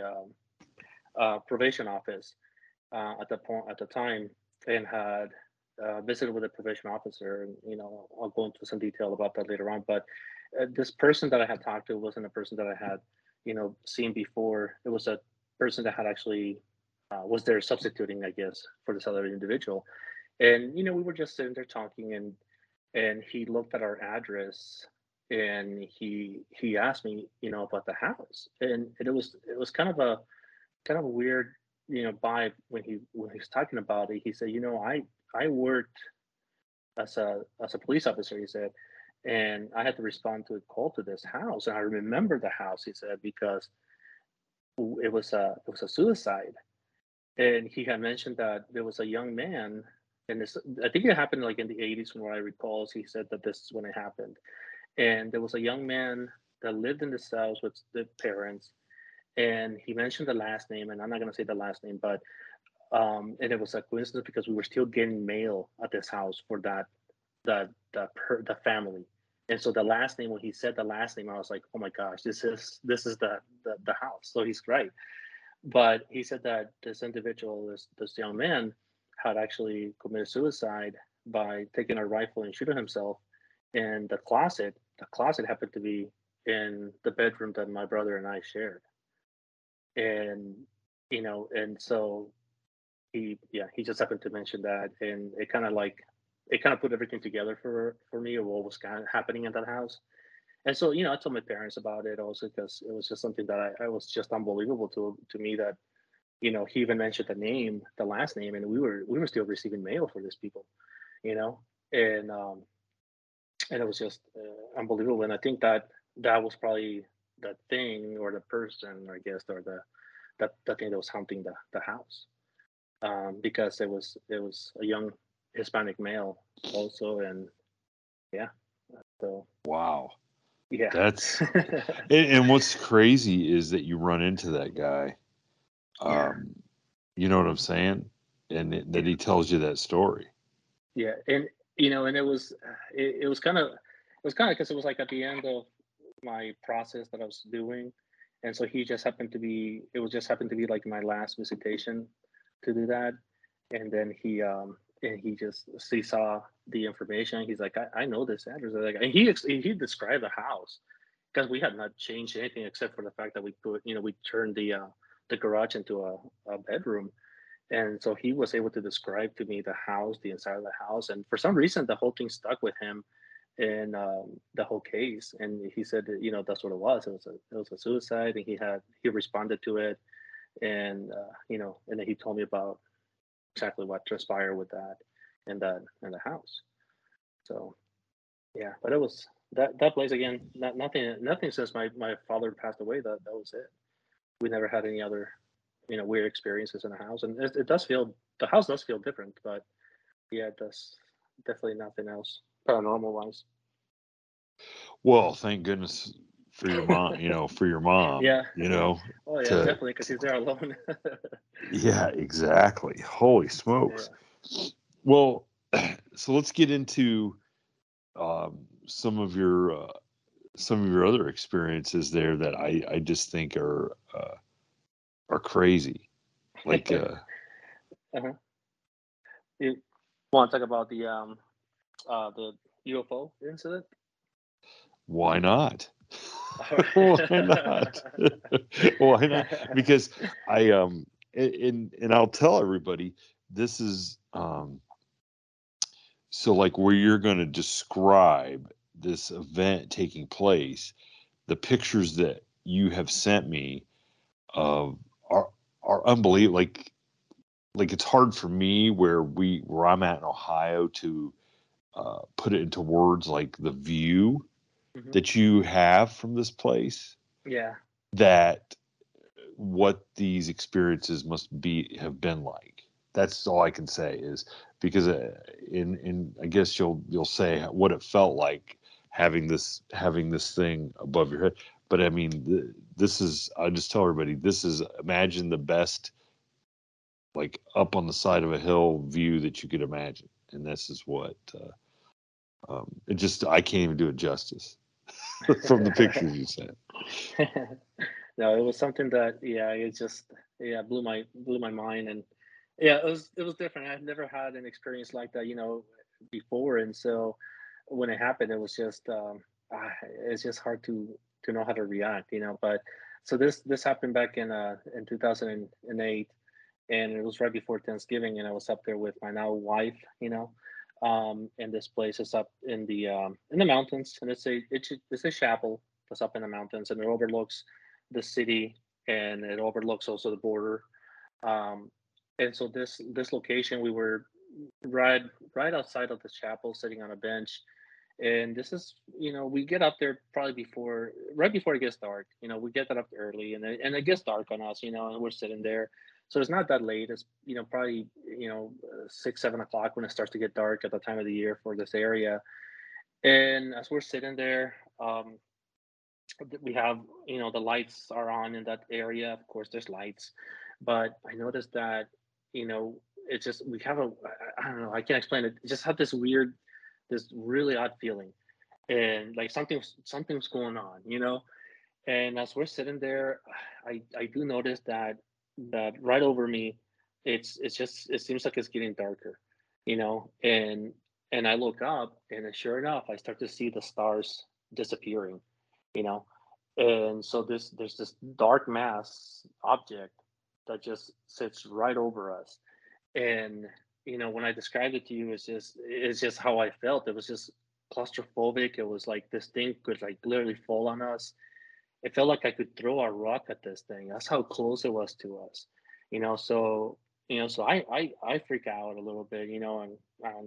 um, probation office uh, at the point at the time and had uh, visited with a probation officer and you know i'll go into some detail about that later on but uh, this person that i had talked to wasn't a person that i had you know seen before. It was a person that had actually uh, was there substituting i guess for this other individual. And you know we were just sitting there talking and and he looked at our address and he he asked me you know about the house and it was it was kind of a kind of a weird you know vibe when he when he was talking about it. He said you know i i worked as a as a police officer he said and i had to respond to a call to this house and i remember the house he said because it was a it was a suicide. And he had mentioned that there was a young man and this i think it happened like in the 80s from what i recall he said that this is when it happened. And there was a young man that lived in the house with the parents and he mentioned the last name and i'm not to say the last name but um, and it was a coincidence because we were still getting mail at this house for that the the per, the family. And so the last name when he said the last name i was like oh my gosh this is this is the the, the house. So he's right. But he said that this individual this this young man had actually committed suicide by taking a rifle and shooting himself in the closet. The closet happened to be in the bedroom that my brother and I shared. And, you know, and so he, yeah, he just happened to mention that. And it kind of like, it kind of put everything together for, for me of what was kind of happening in that house. And so, you know, I told my parents about it also because it was just something that I, I was just unbelievable to, to me that you know, he even mentioned the name, the last name, and we were we were still receiving mail for these people, you know, and um, and it was just uh, unbelievable. And I think that that was probably the thing or the person, I guess, or the that the thing that was haunting the the house, um, because it was it was a young Hispanic male also, and yeah, so wow. Yeah, that's and, and what's crazy is that you run into that guy. Um, you know what I'm saying? And it, that he tells you that story. Yeah, and you know, and it was it, it was kind of it was kind of because it was like at the end of my process that I was doing, and so he just happened to be it was just happened to be like my last visitation to do that, and then he um and he just he saw the information. He's like, I, I know this address. Like, and he he described the house because we had not changed anything except for the fact that we put you know we turned the uh, the garage into a, a bedroom. And so he was able to describe to me the house, the inside of the house. And for some reason, the whole thing stuck with him in um, the whole case. And he said that, you know, that's what it was. It was a, it was a suicide and he had, he responded to it. And, uh, you know, and then he told me about exactly what transpired with that and that, in the house. So, yeah, but it was, that, that place again, not, nothing, nothing since my, my father passed away, that, that was it we never had any other you know weird experiences in the house. And it, it, does feel the house does feel different but yeah it does definitely nothing else paranormal wise well thank goodness for your mom you know for your mom yeah. you know oh yeah to, definitely because he's there alone. Yeah exactly. Holy smokes. Yeah. well so let's get into um, some of your uh, some of your other experiences there that I I just think are uh, are crazy. Like, uh, uh-huh. you want to talk about the um uh the UFO incident? Why not? Why not? Why not? Because I um and and I'll tell everybody this is um so like where you're going to describe this event taking place the pictures that you have sent me uh, are are unbelievable like like it's hard for me where we where I'm at in Ohio to uh, put it into words like the view mm-hmm. that you have from this place. Yeah. That what these experiences must be have been like. That's all I can say is because uh, in in I guess you'll you'll say what it felt like having this having this thing above your head. But I mean, th- this is I just tell everybody this is imagine the best like up on the side of a hill view that you could imagine, and this is what uh, um, it just I can't even do it justice from the pictures you sent. no, it was something that yeah, it just yeah blew my blew my mind, and yeah, it was it was different. I've never had an experience like that, you know, before, and so when it happened, it was just um, ah, it's just hard to to know how to react, you know. But so this this happened back in uh in 2008 and it was right before Thanksgiving, and I was up there with my now wife, you know, um, and this place is up in the um, in the mountains, and it's a it's a, it's a chapel that's up in the mountains, and it overlooks the city, and it overlooks also the border, um, and so this this location we were right right outside of the chapel, sitting on a bench, and this is you know we get up there probably before right before it gets dark, you know we get that up early, and and it gets dark on us, you know, and we're sitting there so it's not that late. It's you know probably you know six seven o'clock when it starts to get dark at the time of the year for this area. And as we're sitting there, um, we have you know the lights are on in that area. Of course, there's lights, but I noticed that you know it just we have a I don't know I can't explain it. it just had this weird, this really odd feeling, and like something something's going on, you know. And as we're sitting there, I I do notice that that right over me it's it's just it seems like it's getting darker you know? And and i look up and sure enough i start to see the stars disappearing you know? And so this there's this dark mass object that just sits right over us. And you know when i described it to you it's just it's just how i felt it was just claustrophobic it was like this thing could like literally fall on us it felt like I could throw a rock at this thing. That's how close it was to us, you know. So you know, so I I I freak out a little bit, you know, and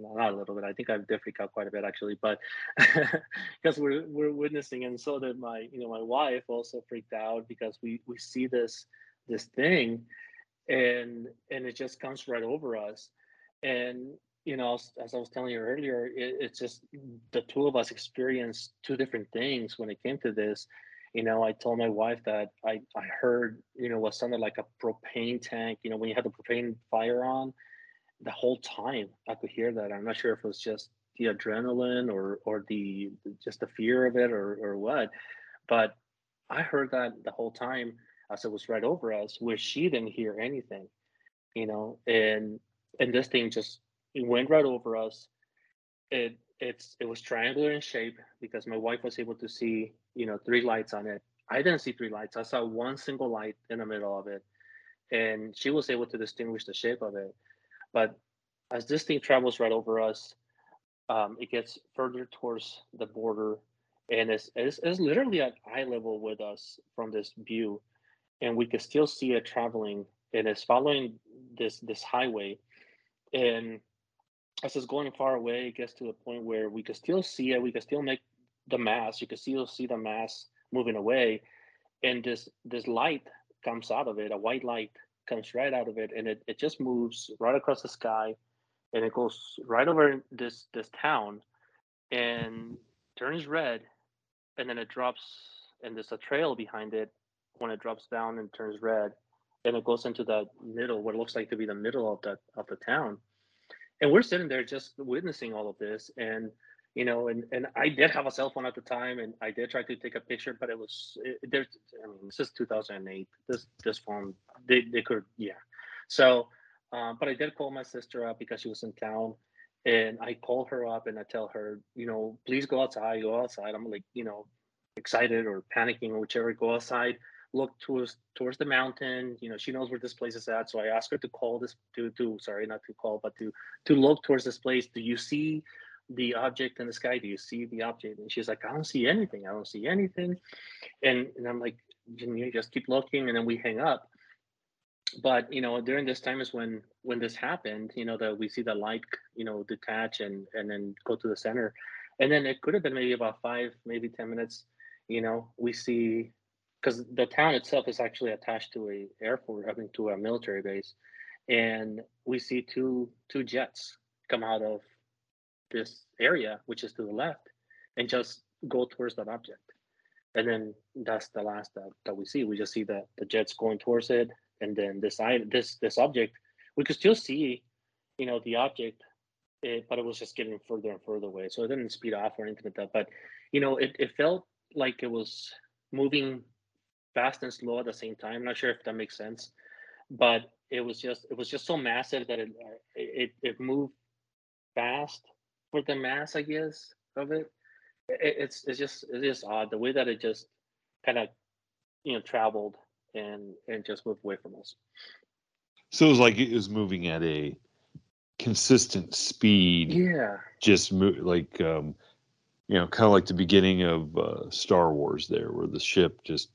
not a little bit. I think I did freak out quite a bit actually, but because we're we're witnessing, and so did my you know my wife also freaked out because we we see this this thing, and and it just comes right over us, and you know as, I was telling you earlier, it, it's just the two of us experienced two different things when it came to this. You know i told my wife that i i heard you know what sounded like a propane tank you know when you have the propane fire on the whole time i could hear that. I'm not sure if it was just the adrenaline or or the just the fear of it or or what but i heard that the whole time as it was right over us where she didn't hear anything you know and and this thing just went right over us. It it's it was triangular in shape because my wife was able to see you know three lights on it. I didn't see three lights. I saw one single light in the middle of it and she was able to distinguish the shape of it. But as this thing travels right over us um, it gets further towards the border and it's, it's, it's literally at eye level with us from this view and we can still see it traveling and it's following this this highway and as it's going far away, it gets to the point where we can still see it. We can still make the mass. You can still see the mass moving away, and this this light comes out of it. A white light comes right out of it, and it, it just moves right across the sky, and it goes right over this this town, and turns red, and then it drops, and there's a trail behind it when it drops down and turns red, and it goes into the middle, what looks like to be the middle of the of the town and we're sitting there just witnessing all of this and you know, and and I did have a cell phone at the time, and I did try to take a picture, but it was it, there's. I mean, this is 2008. This this phone they they could yeah. So, um, but I did call my sister up because she was in town, and I call her up and I tell her, you know, please go outside, go outside. I'm like, you know, excited or panicking or whichever, go outside, look towards towards the mountain. You know, she knows where this place is at. So I asked her to call this to to sorry, not to call, but to to look towards this place. Do you see the object in the sky? Do you see the object? And she's like, I don't see anything. I don't see anything. And and I'm like, you just keep looking, and then we hang up but you know during this time is when when this happened you know that we see the light you know detach and and then go to the center and then it could have been maybe about five maybe ten minutes you know we see because the town itself is actually attached to a airport i mean to a military base and we see two two jets come out of this area which is to the left and just go towards that object. And then that's the last that, that we see. We just see the, the jets going towards it and then this this this object we could still see you know the object it, but it was just getting further and further away so it didn't speed off or anything like that but you know it, it felt like it was moving fast and slow at the same time I'm not sure if that makes sense but it was just it was just so massive that it it, it moved fast for the mass i guess of it. it it's it's just it's just odd the way that it just kind of you know traveled and and just moved away from us. So it was like it was moving at a consistent speed. Yeah. Just move like um, you know, kind of like the beginning of uh, Star Wars there, where the ship just.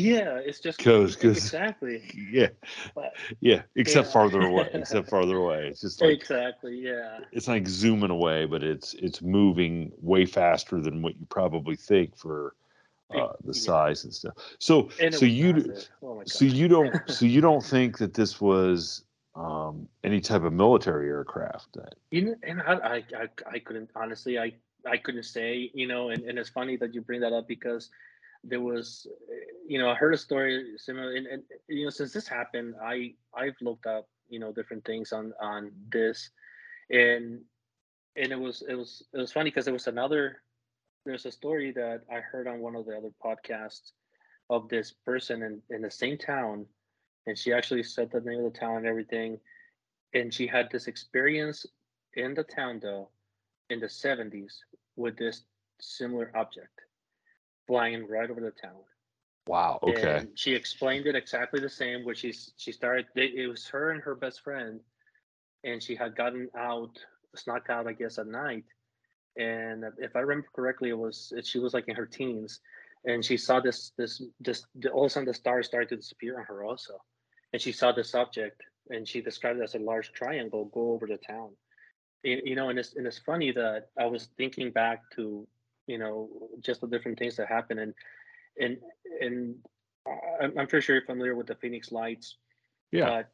Yeah, it's just goes because exactly. Yeah, but, yeah, except yeah. farther away. Except farther away. It's just like exactly. Yeah. It's like zooming away, but it's it's moving way faster than what you probably think for uh, the yeah. size and stuff. So and so you oh so you don't so you don't think that this was um, any type of military aircraft? That... You know, and I, I I couldn't honestly I I couldn't say you know, and, and it's funny that you bring that up because there was you know I heard a story similar and, and you know since this happened I I've looked up you know different things on on this and and it was it was it was funny because there was another there's a story that I heard on one of the other podcasts of this person in, in the same town, and she actually said the name of the town and everything. And she had this experience in the town though, in the 70s, with this similar object flying right over the town. Wow. Okay. And she explained it exactly the same. Where she's she started. It was her and her best friend, and she had gotten out, snuck out, I guess, at night, and if I remember correctly, it was she was like in her teens, and she saw this this this all of a sudden the stars started to disappear on her also, and she saw this object, and she described it as a large triangle go over the town. You know, and it's and it's funny that I was thinking back to you know just the different things that happen, and and and uh, I'm pretty sure you're familiar with the Phoenix Lights. Yeah. But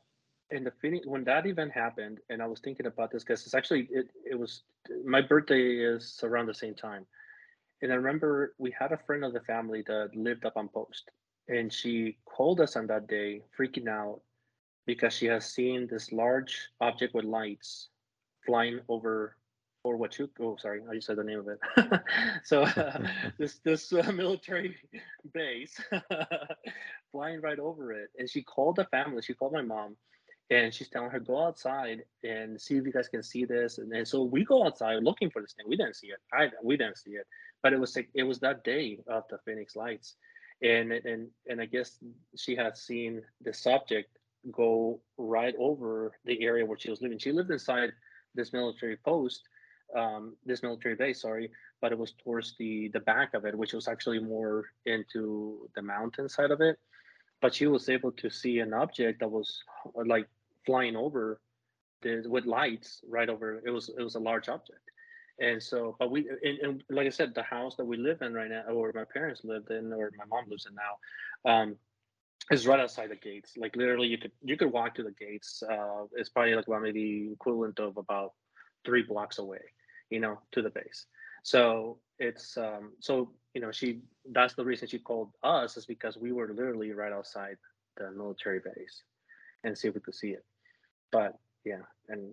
in the Phoenix when that event happened, and I was thinking about this because it's actually it it was my birthday is around the same time, and I remember we had a friend of the family that lived up on post, and she called us on that day, freaking out because she has seen this large object with lights flying over or what you oh sorry i just said the name of it. So uh, this this uh, military base flying right over it and she called the family she called my mom and she's telling her go outside and see if you guys can see this and, and so we go outside looking for this thing. We didn't see it i we didn't see it but it was like it was that day of the phoenix lights and and and i guess she had seen the subject go right over the area where she was living. She lived inside this military post um, this military base sorry but it was towards the the back of it which was actually more into the mountain side of it. But she was able to see an object that was like flying over the, with lights right over it was it was a large object. And so but we and, and, like i said the house that we live in right now or my parents lived in or my mom lives in now um is right outside the gates. Like literally you could you could walk to the gates uh it's probably like about maybe equivalent of about three blocks away you know to the base so it's um so you know she that's the reason she called us is because we were literally right outside the military base and see if we could see it but yeah and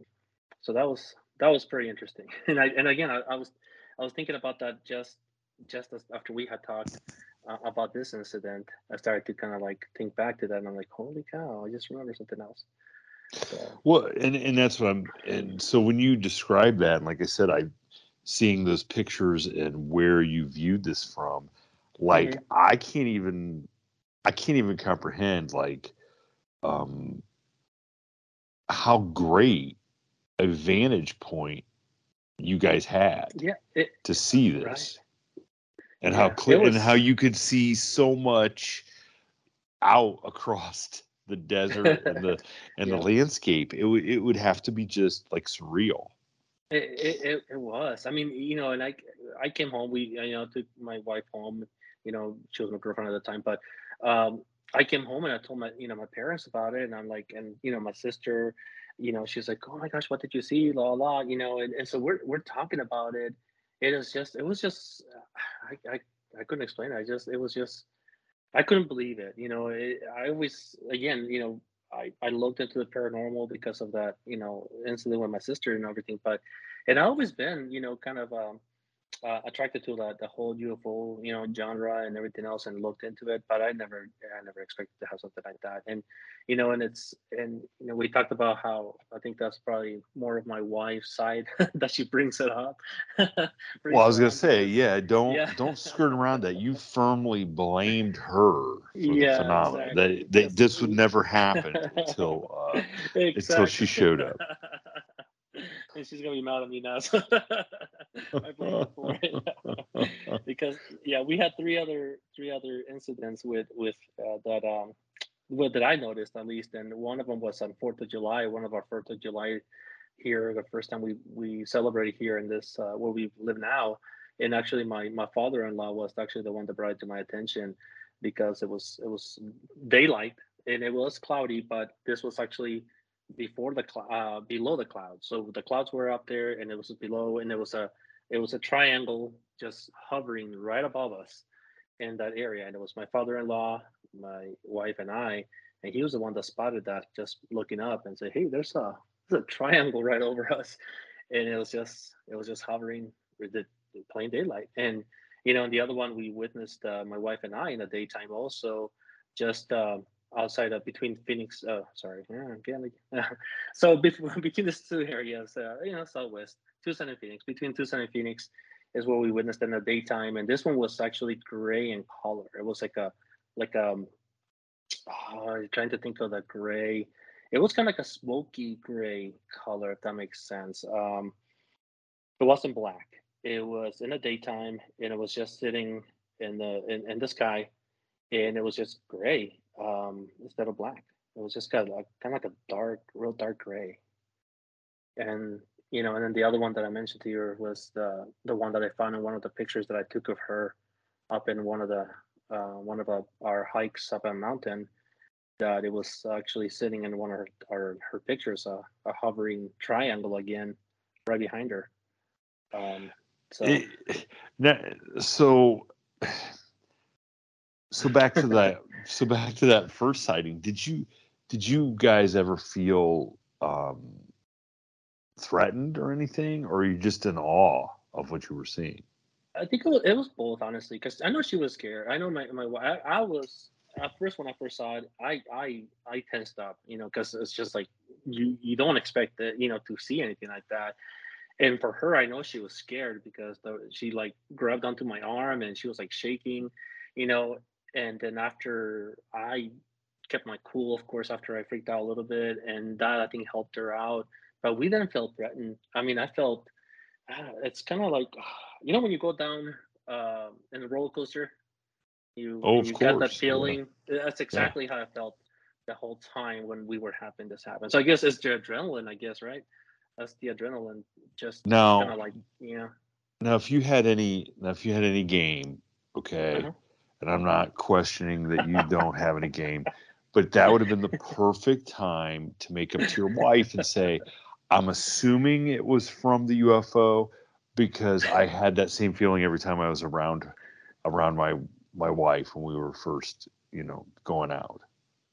so that was that was pretty interesting. And I and again, I, I was I was thinking about that just just as, after we had talked uh, about this incident. I started to kind of like think back to that, and I'm like, holy cow! I just remember something else. Well, and and that's what I'm. And so when you describe that, and like I said, I seeing those pictures and where you viewed this from, like mm-hmm. I can't even I can't even comprehend like um how great a vantage point you guys had yeah, it, to see this. Right. And yeah, how clear was, and how you could see so much out across the desert and the and yeah. the landscape. It would it would have to be just like surreal. It, it, it was. I mean, you know, and I I came home. We you know took my wife home. You know, she was my girlfriend at the time, but um, I came home and I told my you know my parents about it, and I'm like, and you know my sister, you know, she's like, oh my gosh, what did you see? La la, you know, and, and so we're we're talking about it. It was just it was just I I, I couldn't explain it. I just it was just I couldn't believe it. You know, it, I always again, you know, I, I looked into the paranormal because of that, you know, incident with my sister and everything. But I've always been, you know, kind of um, uh, attracted to the the whole UFO, you know, genre and everything else, and looked into it. But I never, I never expected to have something like that. And you know, and it's and you know, we talked about how I think that's probably more of my wife's side that she brings it up. well, I was gonna say, yeah, don't yeah. don't skirt around that. You firmly blamed her for yeah, the phenomenon exactly. that that yes. this would never happen until uh, exactly. until she showed up and she's gonna be mad at me now. So I blame for it because yeah, we had three other three other incidents with with uh, that um what that I noticed at least, and one of them was on Fourth of July. One of our Fourth of July here, the first time we we celebrated here in this uh, where we live now, and actually my my father-in-law was actually the one that brought it to my attention because it was it was daylight and it was cloudy, but this was actually before the cl- uh, below the clouds. So the clouds were up there, and it was below, and it was a it was a triangle just hovering right above us in that area. And it was my father-in-law, my wife, and I, and he was the one that spotted that, just looking up and said, "Hey, there's a there's a triangle right over us," and it was just it was just hovering with the plain daylight. And you know, and the other one we witnessed, uh, my wife and I, in the daytime also, just. Um, outside of between Phoenix. Oh, sorry, yeah, so between, between these two areas, uh, you know, Southwest, Tucson and Phoenix, between Tucson and Phoenix, is what we witnessed in the daytime, and this one was actually gray in color. It was like a, like um, oh, trying to think of the gray. It was kind of like a smoky gray color, if that makes sense. Um, it wasn't black. It was in the daytime, and it was just sitting in the in, in the sky, and it was just gray um, instead of black. It was just kind of like, kind of like a dark, real dark gray. And you know, and then the other one that I mentioned to you was the the one that I found in one of the pictures that I took of her up in one of the uh, one of our, our hikes up a mountain. That it was actually sitting in one of her our, her pictures, uh, a hovering triangle again, right behind her. Um, so, it, so, so back to that so back to that first sighting did you did you guys ever feel um, threatened or anything or are you just in awe of what you were seeing? I think it was, it was both honestly because i know she was scared. I know my, my I, I was at first when i first saw it i i i tensed up you know because it's just like you you don't expect that you know to see anything like that. And for her i know she was scared because the, she like grabbed onto my arm and she was like shaking you know and then after I kept my cool, of course, after I freaked out a little bit, and that I think helped her out. But we didn't feel threatened. I mean, I felt uh, it's kind of like you know when you go down uh, in a roller coaster, you oh, you get that feeling. Yeah. That's exactly yeah. how I felt the whole time when we were having this happen. So I guess it's the adrenaline. I guess right. That's the adrenaline. Just now, kind of like yeah. Now, if you had any, now if you had any game, okay, uh-huh and I'm not questioning that you don't have any game, but that would have been the perfect time to make up to your wife and say, I'm assuming it was from the UFO because I had that same feeling every time I was around around my my wife when we were first, you know, going out.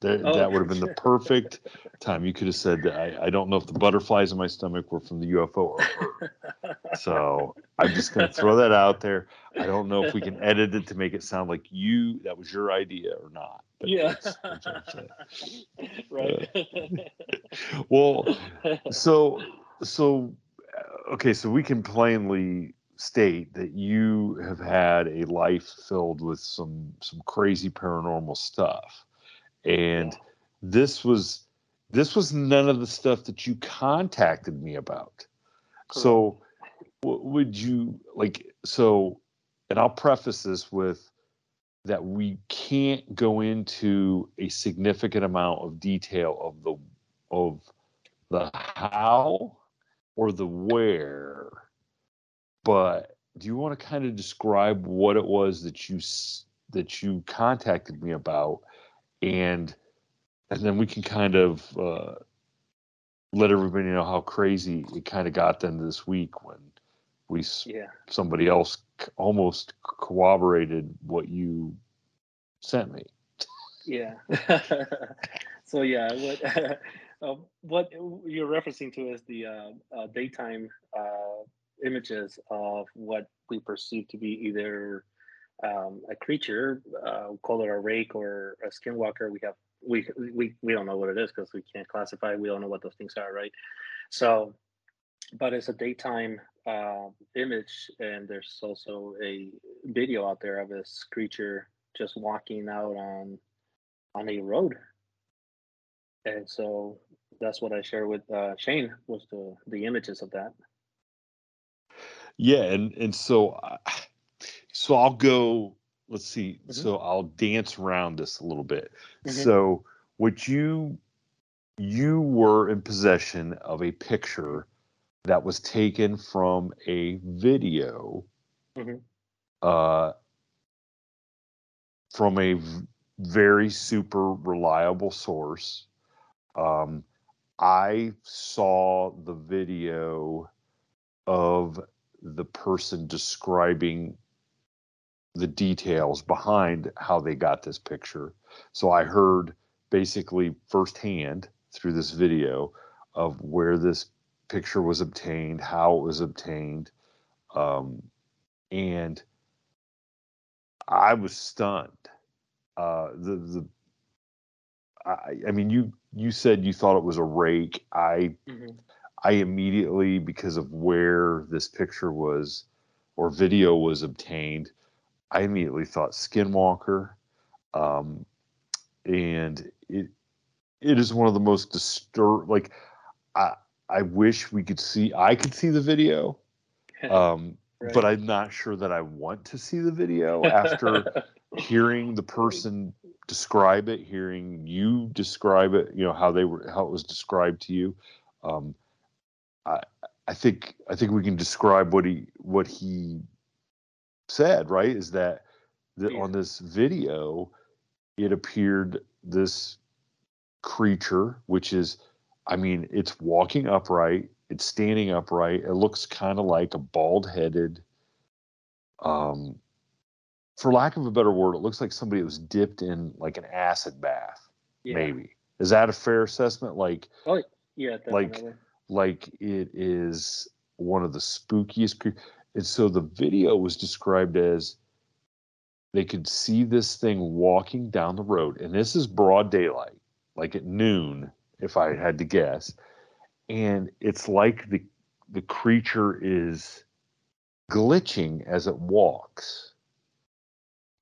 That, Oh, that would have been the perfect time. You could have said, I, I don't know if the butterflies in my stomach were from the UFO or. So I'm just going to throw that out there. I don't know if we can edit it to make it sound like you, that was your idea or not. but yeah. that's- that's what I'm saying. right. Well, so, so, uh, okay, so we can plainly state that you have had a life filled with some, some crazy paranormal stuff. And Yeah. this was, this was none of the stuff that you contacted me about. So, w- would you like so? And I'll preface this with that we can't go into a significant amount of detail of the of the how or the where, but do you want to kind of describe what it was that you that you contacted me about, and and then we can kind of uh, let everybody know how crazy it kind of got then this week when we yeah. somebody else almost corroborated what you sent me. Yeah. so yeah, what uh, what you're referencing to is the uh, uh, daytime uh, images of what we perceive to be either um, a creature, uh, call it a rake or a skinwalker. We have we we we don't know what it is because we can't classify. We don't know what those things are, right? So, but it's a daytime uh, image, and there's also a video out there of this creature just walking out on on a road. And so that's what I share with uh, Shane was the the images of that. Yeah, and and so I, so I'll go. Let's see. Mhm. So I'll dance around this a little bit. Mhm. So what you you were in possession of a picture that was taken from a video Mhm. uh, from a v- very super reliable source. Um, I saw the video of the person describing the details behind how they got this picture. So I heard basically firsthand through this video of where this picture was obtained, how it was obtained, um, and I was stunned. Uh, the the I, I mean you you said you thought it was a rake. I Mhm. I immediately, because of where this picture was or video was obtained, I immediately thought Skinwalker. Um, and it it is one of the most disturb like I I wish we could see I could see the video. Um, Right. but I'm not sure that I want to see the video after hearing the person describe it, hearing you describe it, you know how they were how it was described to you. Um, I I think I think we can describe what he what he said. Right? Is that that Yeah. on this video it appeared this creature, which is, I mean, it's walking upright, it's standing upright. It looks kind of like a bald headed, um, for lack of a better word, it looks like somebody was dipped in like an acid bath, yeah. maybe. Is that a fair assessment? Like, oh, Yeah, like- definitely. like it is one of the spookiest. cre- And so the video was described as they could see this thing walking down the road, and this is broad daylight, like at noon, if I had to guess. And it's like the the creature is glitching as it walks.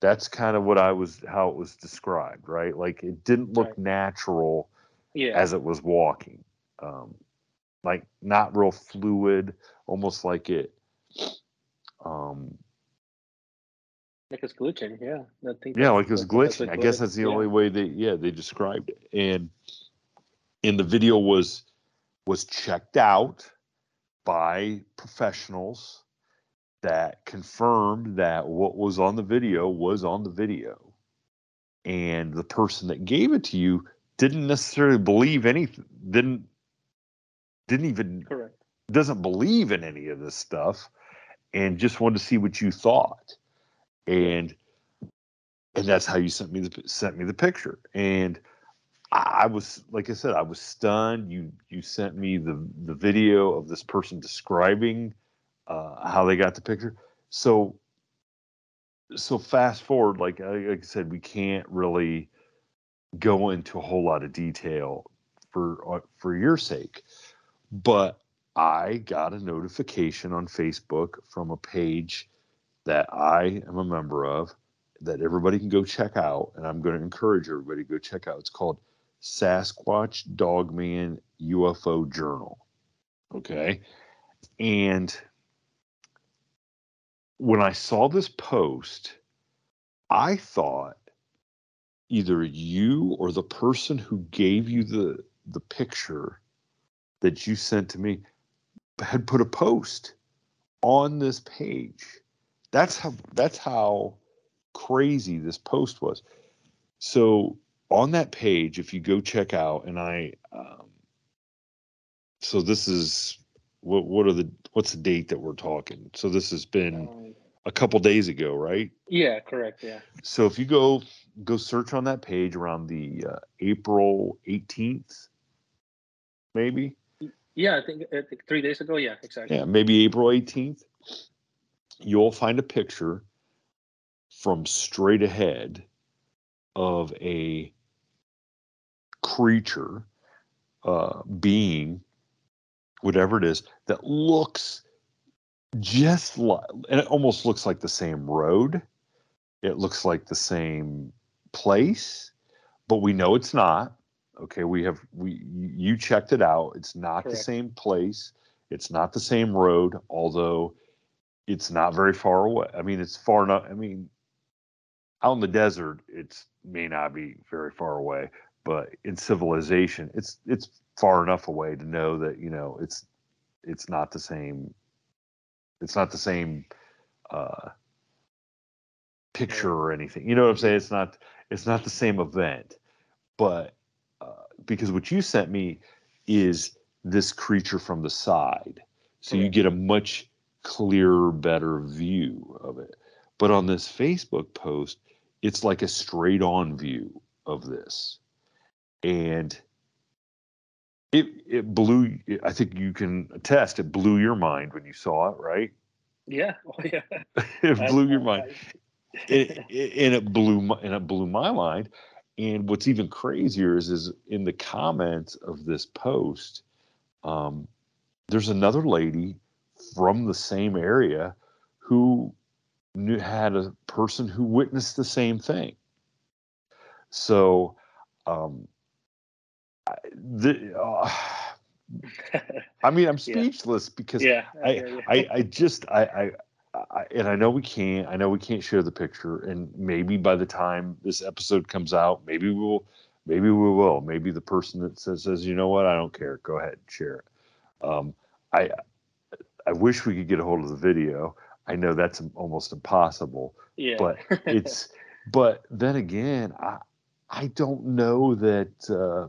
That's kind of what I was how it was described, right? Like it didn't look Right. natural yeah. as it was walking. Um, like not real fluid, almost like it. Um, like it's glitching. Yeah. I think yeah, like it was that's- that's glitching. I guess that's the yeah. only way they, yeah, they described it. And and the video was was checked out by professionals that confirmed that what was on the video was on the video. And the person that gave it to you didn't necessarily believe anything, didn't didn't even Correct. doesn't believe in any of this stuff and just wanted to see what you thought and and that's how you sent me the sent me the picture and I was like I said, I was stunned. You you sent me the the video of this person describing uh, how they got the picture. So so fast forward, like, like I said, we can't really go into a whole lot of detail for uh, for your sake, but I got a notification on Facebook from a page that I am a member of that everybody can go check out, and I'm going to encourage everybody to go check out. It's called Sasquatch Dogman UFO Journal. Okay. And when I saw this post, I thought either you or the person who gave you the the picture that you sent to me had put a post on this page. That's how that's how crazy this post was. So on that page, if you go check out, and I, um, so this is what what are the what's the date that we're talking? So this has been a couple days ago, right? Yeah, correct. Yeah. So if you go go search on that page around the uh, April 18th, maybe. Yeah, I think, I think three days ago. Yeah, exactly. Yeah, maybe April 18th. You'll find a picture from straight ahead of a creature, uh, being, whatever it is, that looks just like, and it almost looks like the same road. It looks like the same place, but we know it's not. Okay, we have we you checked it out. It's not Correct. the same place. It's not the same road, although it's not very far away. I mean, it's far enough. I mean, out in the desert, it's may not be very far away, but in civilization, it's it's far enough away to know that you know it's it's not the same. It's not the same uh, picture or anything. You know what I'm saying? It's not it's not the same event, but because what you sent me is this creature from the side, so you get a much clearer, better view of it. But on this Facebook post, it's like a straight on view of this. And it it blew i think you can attest it blew your mind when you saw it right? Yeah. Oh, yeah. It blew your mind. It, it, and it blew my, and it blew my mind and what's even crazier is is in the comments of this post um, there's another lady from the same area who knew, had a person who witnessed the same thing so um, the, uh, I mean, I'm speechless yeah. because yeah, I, I, I, I, just, I, I, and I know we can't, I know we can't share the picture, and maybe by the time this episode comes out, maybe we'll, maybe we will, maybe the person that says, says, you know what, I don't care, go ahead and share it. Um, I, I wish we could get a hold of the video. I know that's almost impossible, yeah. but it's, but then again, I, I don't know that. Uh,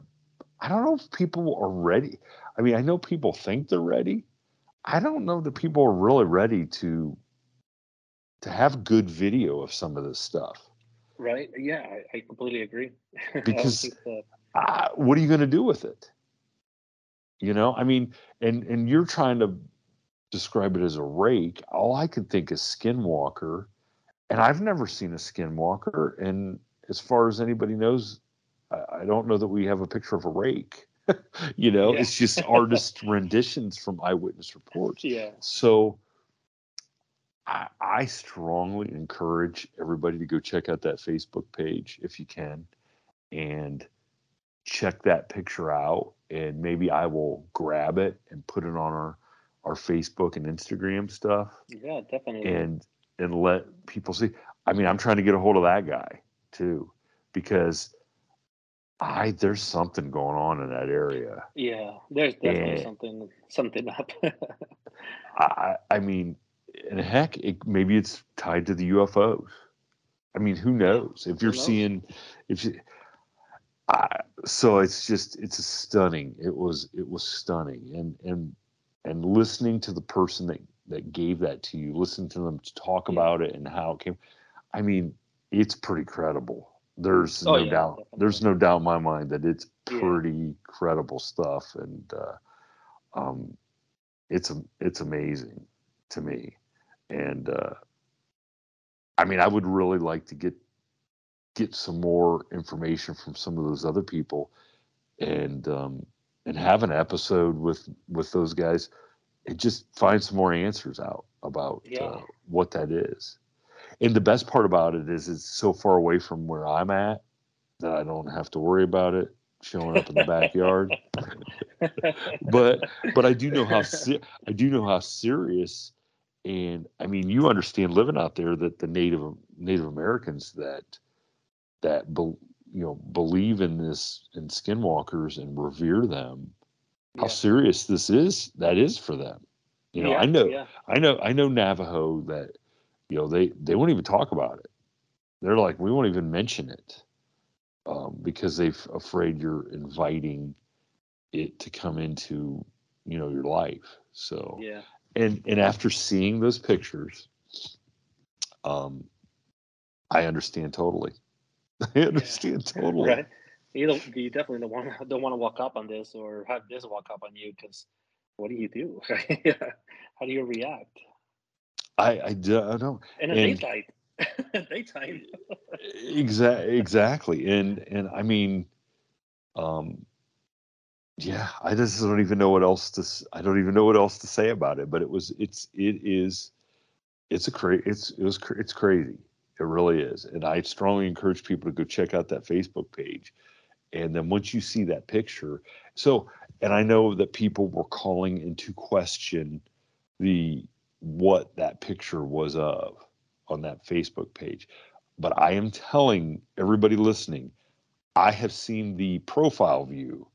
I don't know if people are ready. I mean, I know people think they're ready. I don't know that people are really ready to to have good video of some of this stuff. Right. Yeah, I, I completely agree. Because uh, what are you going to do with it? You know, I mean, and and you're trying to describe it as a rake. All I can think is skinwalker, and I've never seen a skinwalker. And as far as anybody knows, I, don't know that we have a picture of a rake. you know, yeah. it's just artist renditions from eyewitness reports. Yeah. So I, I strongly encourage everybody to go check out that Facebook page if you can and check that picture out and maybe I will grab it and put it on our our Facebook and Instagram stuff. Yeah, definitely. And and let people see. I mean, I'm trying to get a hold of that guy too because I there's something going on in that area. Yeah, there's definitely and something something up. I I mean, and heck, it, maybe it's tied to the UFOs. I mean, who knows? If you're seeing, if you, I, so it's just it's stunning. It was it was stunning, and and and listening to the person that that gave that to you, listen to them talk yeah. about it and how it came. I mean, it's pretty credible there's Oh, no yeah, doubt. definitely. There's no doubt in my mind that it's Yeah. pretty credible stuff, and uh, um, it's it's amazing to me. And uh, I mean, I would really like to get get some more information from some of those other people, and um, and have an episode with with those guys, and just find some more answers out about Yeah. uh, what that is. And the best part about it is it's so far away from where I'm at that I don't have to worry about it showing up in the backyard. but but I do know how se- I do know how serious and I mean you understand living out there that the native Native Americans that that be, you know believe in this in skinwalkers and revere them how serious this is that is for them you know Yeah, I know yeah. I know I know Navajo that you know they they won't even talk about it. They're like we won't even mention it um, because they're afraid you're inviting it to come into you know your life. So yeah. And and after seeing those pictures, um, I understand totally. I understand totally. Right. You don't. You definitely don't want don't want to walk up on this or have this walk up on you because what do you do? How do you react? I I, do, I don't In a And- daytime. daytime. exactly exactly and and i mean um yeah i just don't even know what else to i don't even know what else to say about it but it was it's it is it's a crazy. it's it was it's crazy it really is and i strongly encourage people to go check out that facebook page and then once you see that picture so and i know that people were calling into question the what that picture was of on that facebook page but I am telling everybody listening, I have seen the profile view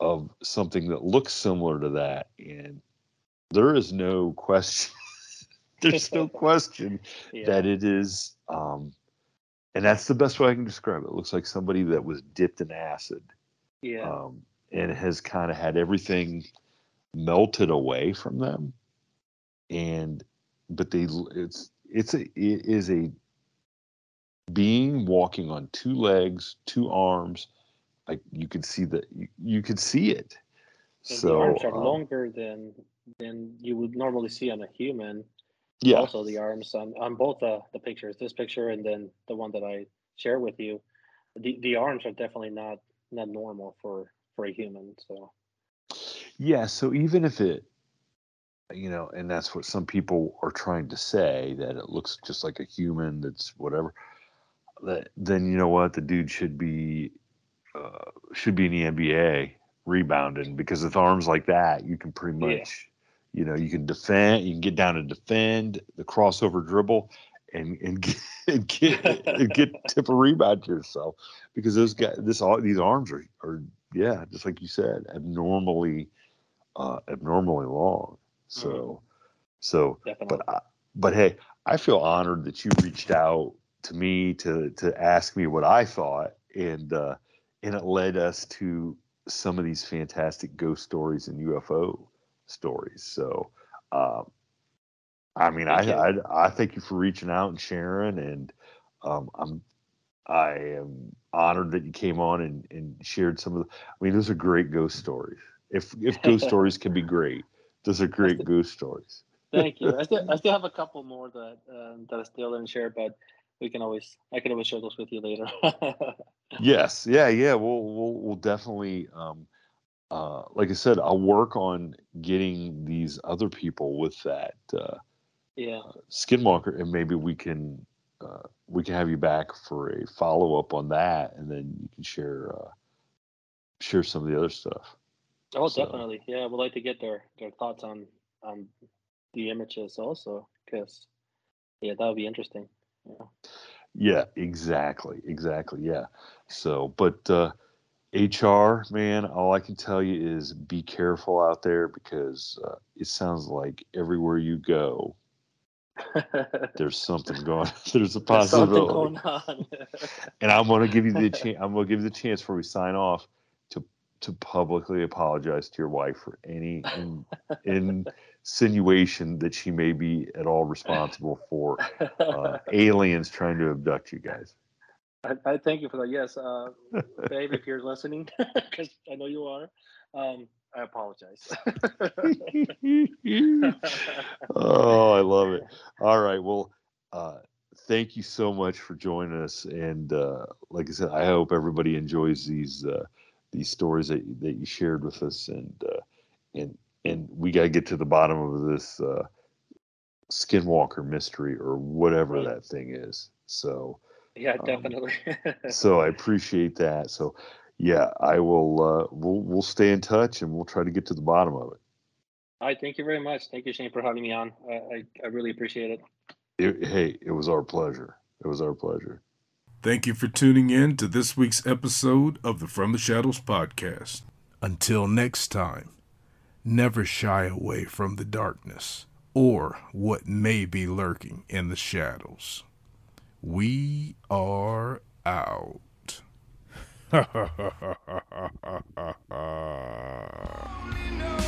of something that looks similar to that, and there is no question. There's no question Yeah. that it is, um, and that's the best way I can describe it. It looks like somebody that was dipped in acid yeah. um, and has kind of had everything melted away from them, and but they it's it's a it is a being walking on two legs, two arms. Like you could see that you, you could see it. And So the arms are um, longer than than you would normally see on a human. yeah, Also, the arms on, on both the, the pictures, this picture and then the one that I share with you, the, the arms are definitely not not normal for for a human. So yeah. So even if it, you know, and that's what some people are trying to say that it looks just like a human. That's whatever. That then you know what the dude should be, uh, should be in the NBA rebounding because with arms like that you can pretty Yeah. much, you know, you can defend. You can get down and defend the crossover dribble. And, and get and get, and get tip a rebound to yourself because those guys this all these arms are are yeah just like you said abnormally uh abnormally long so so definitely. but I, but hey i feel honored that you reached out to me to to ask me what i thought and uh and it led us to some of these fantastic ghost stories and ufo stories so um i mean. I, I i thank you for reaching out and sharing and um i'm I am honored that you came on and, and shared some of the. I mean, those are great ghost stories. If if ghost stories can be great, those are great ghost stories. Thank you. I still I still have a couple more that um, that I still didn't share, but we can always I can always share those with you later. Yes, yeah, yeah. We'll we'll we'll definitely. Um, uh, like I said, I'll work on getting these other people with that uh, yeah. Skinwalker, and maybe we can uh, we can have you back for a follow up on that, and then you can share uh, share some of the other stuff. Oh, So- definitely. Yeah, we'd like to get their their thoughts on on the images also, because yeah, that would be interesting. Yeah. Yeah, exactly, exactly. Yeah. So, but uh, HR, man, all I can tell you is be careful out there because uh, it sounds like everywhere you go, there's something going. There's a There's possibility. going on. and I'm going to give you the chance. I'm going to give you the chance before we sign off to to publicly apologize to your wife for any in, insinuation that she may be at all responsible for uh, aliens trying to abduct you guys. I, I, thank you for that. Yes, uh, babe, if you're listening, because I know you are, um, I apologize. oh, I love it. All right. Well, uh, thank you so much for joining us. And uh, like I said, I hope everybody enjoys these uh, these stories that that you shared with us. And uh, and and we got to get to the bottom of this uh, skinwalker mystery or whatever right. that thing is. So yeah, um, definitely. Um, so I appreciate that. So yeah, I will. Uh, we'll we'll stay in touch and we'll try to get to the bottom of it. All right. Thank you very much. Thank you, Shane, for having me on. I I, I really appreciate it. it. Hey, it was our pleasure. It was our pleasure. Thank you for tuning in to this week's episode of the From the Shadows podcast. Until next time, never shy away from the darkness or what may be lurking in the shadows. We are out. Ha ha ha ha ha ha ha.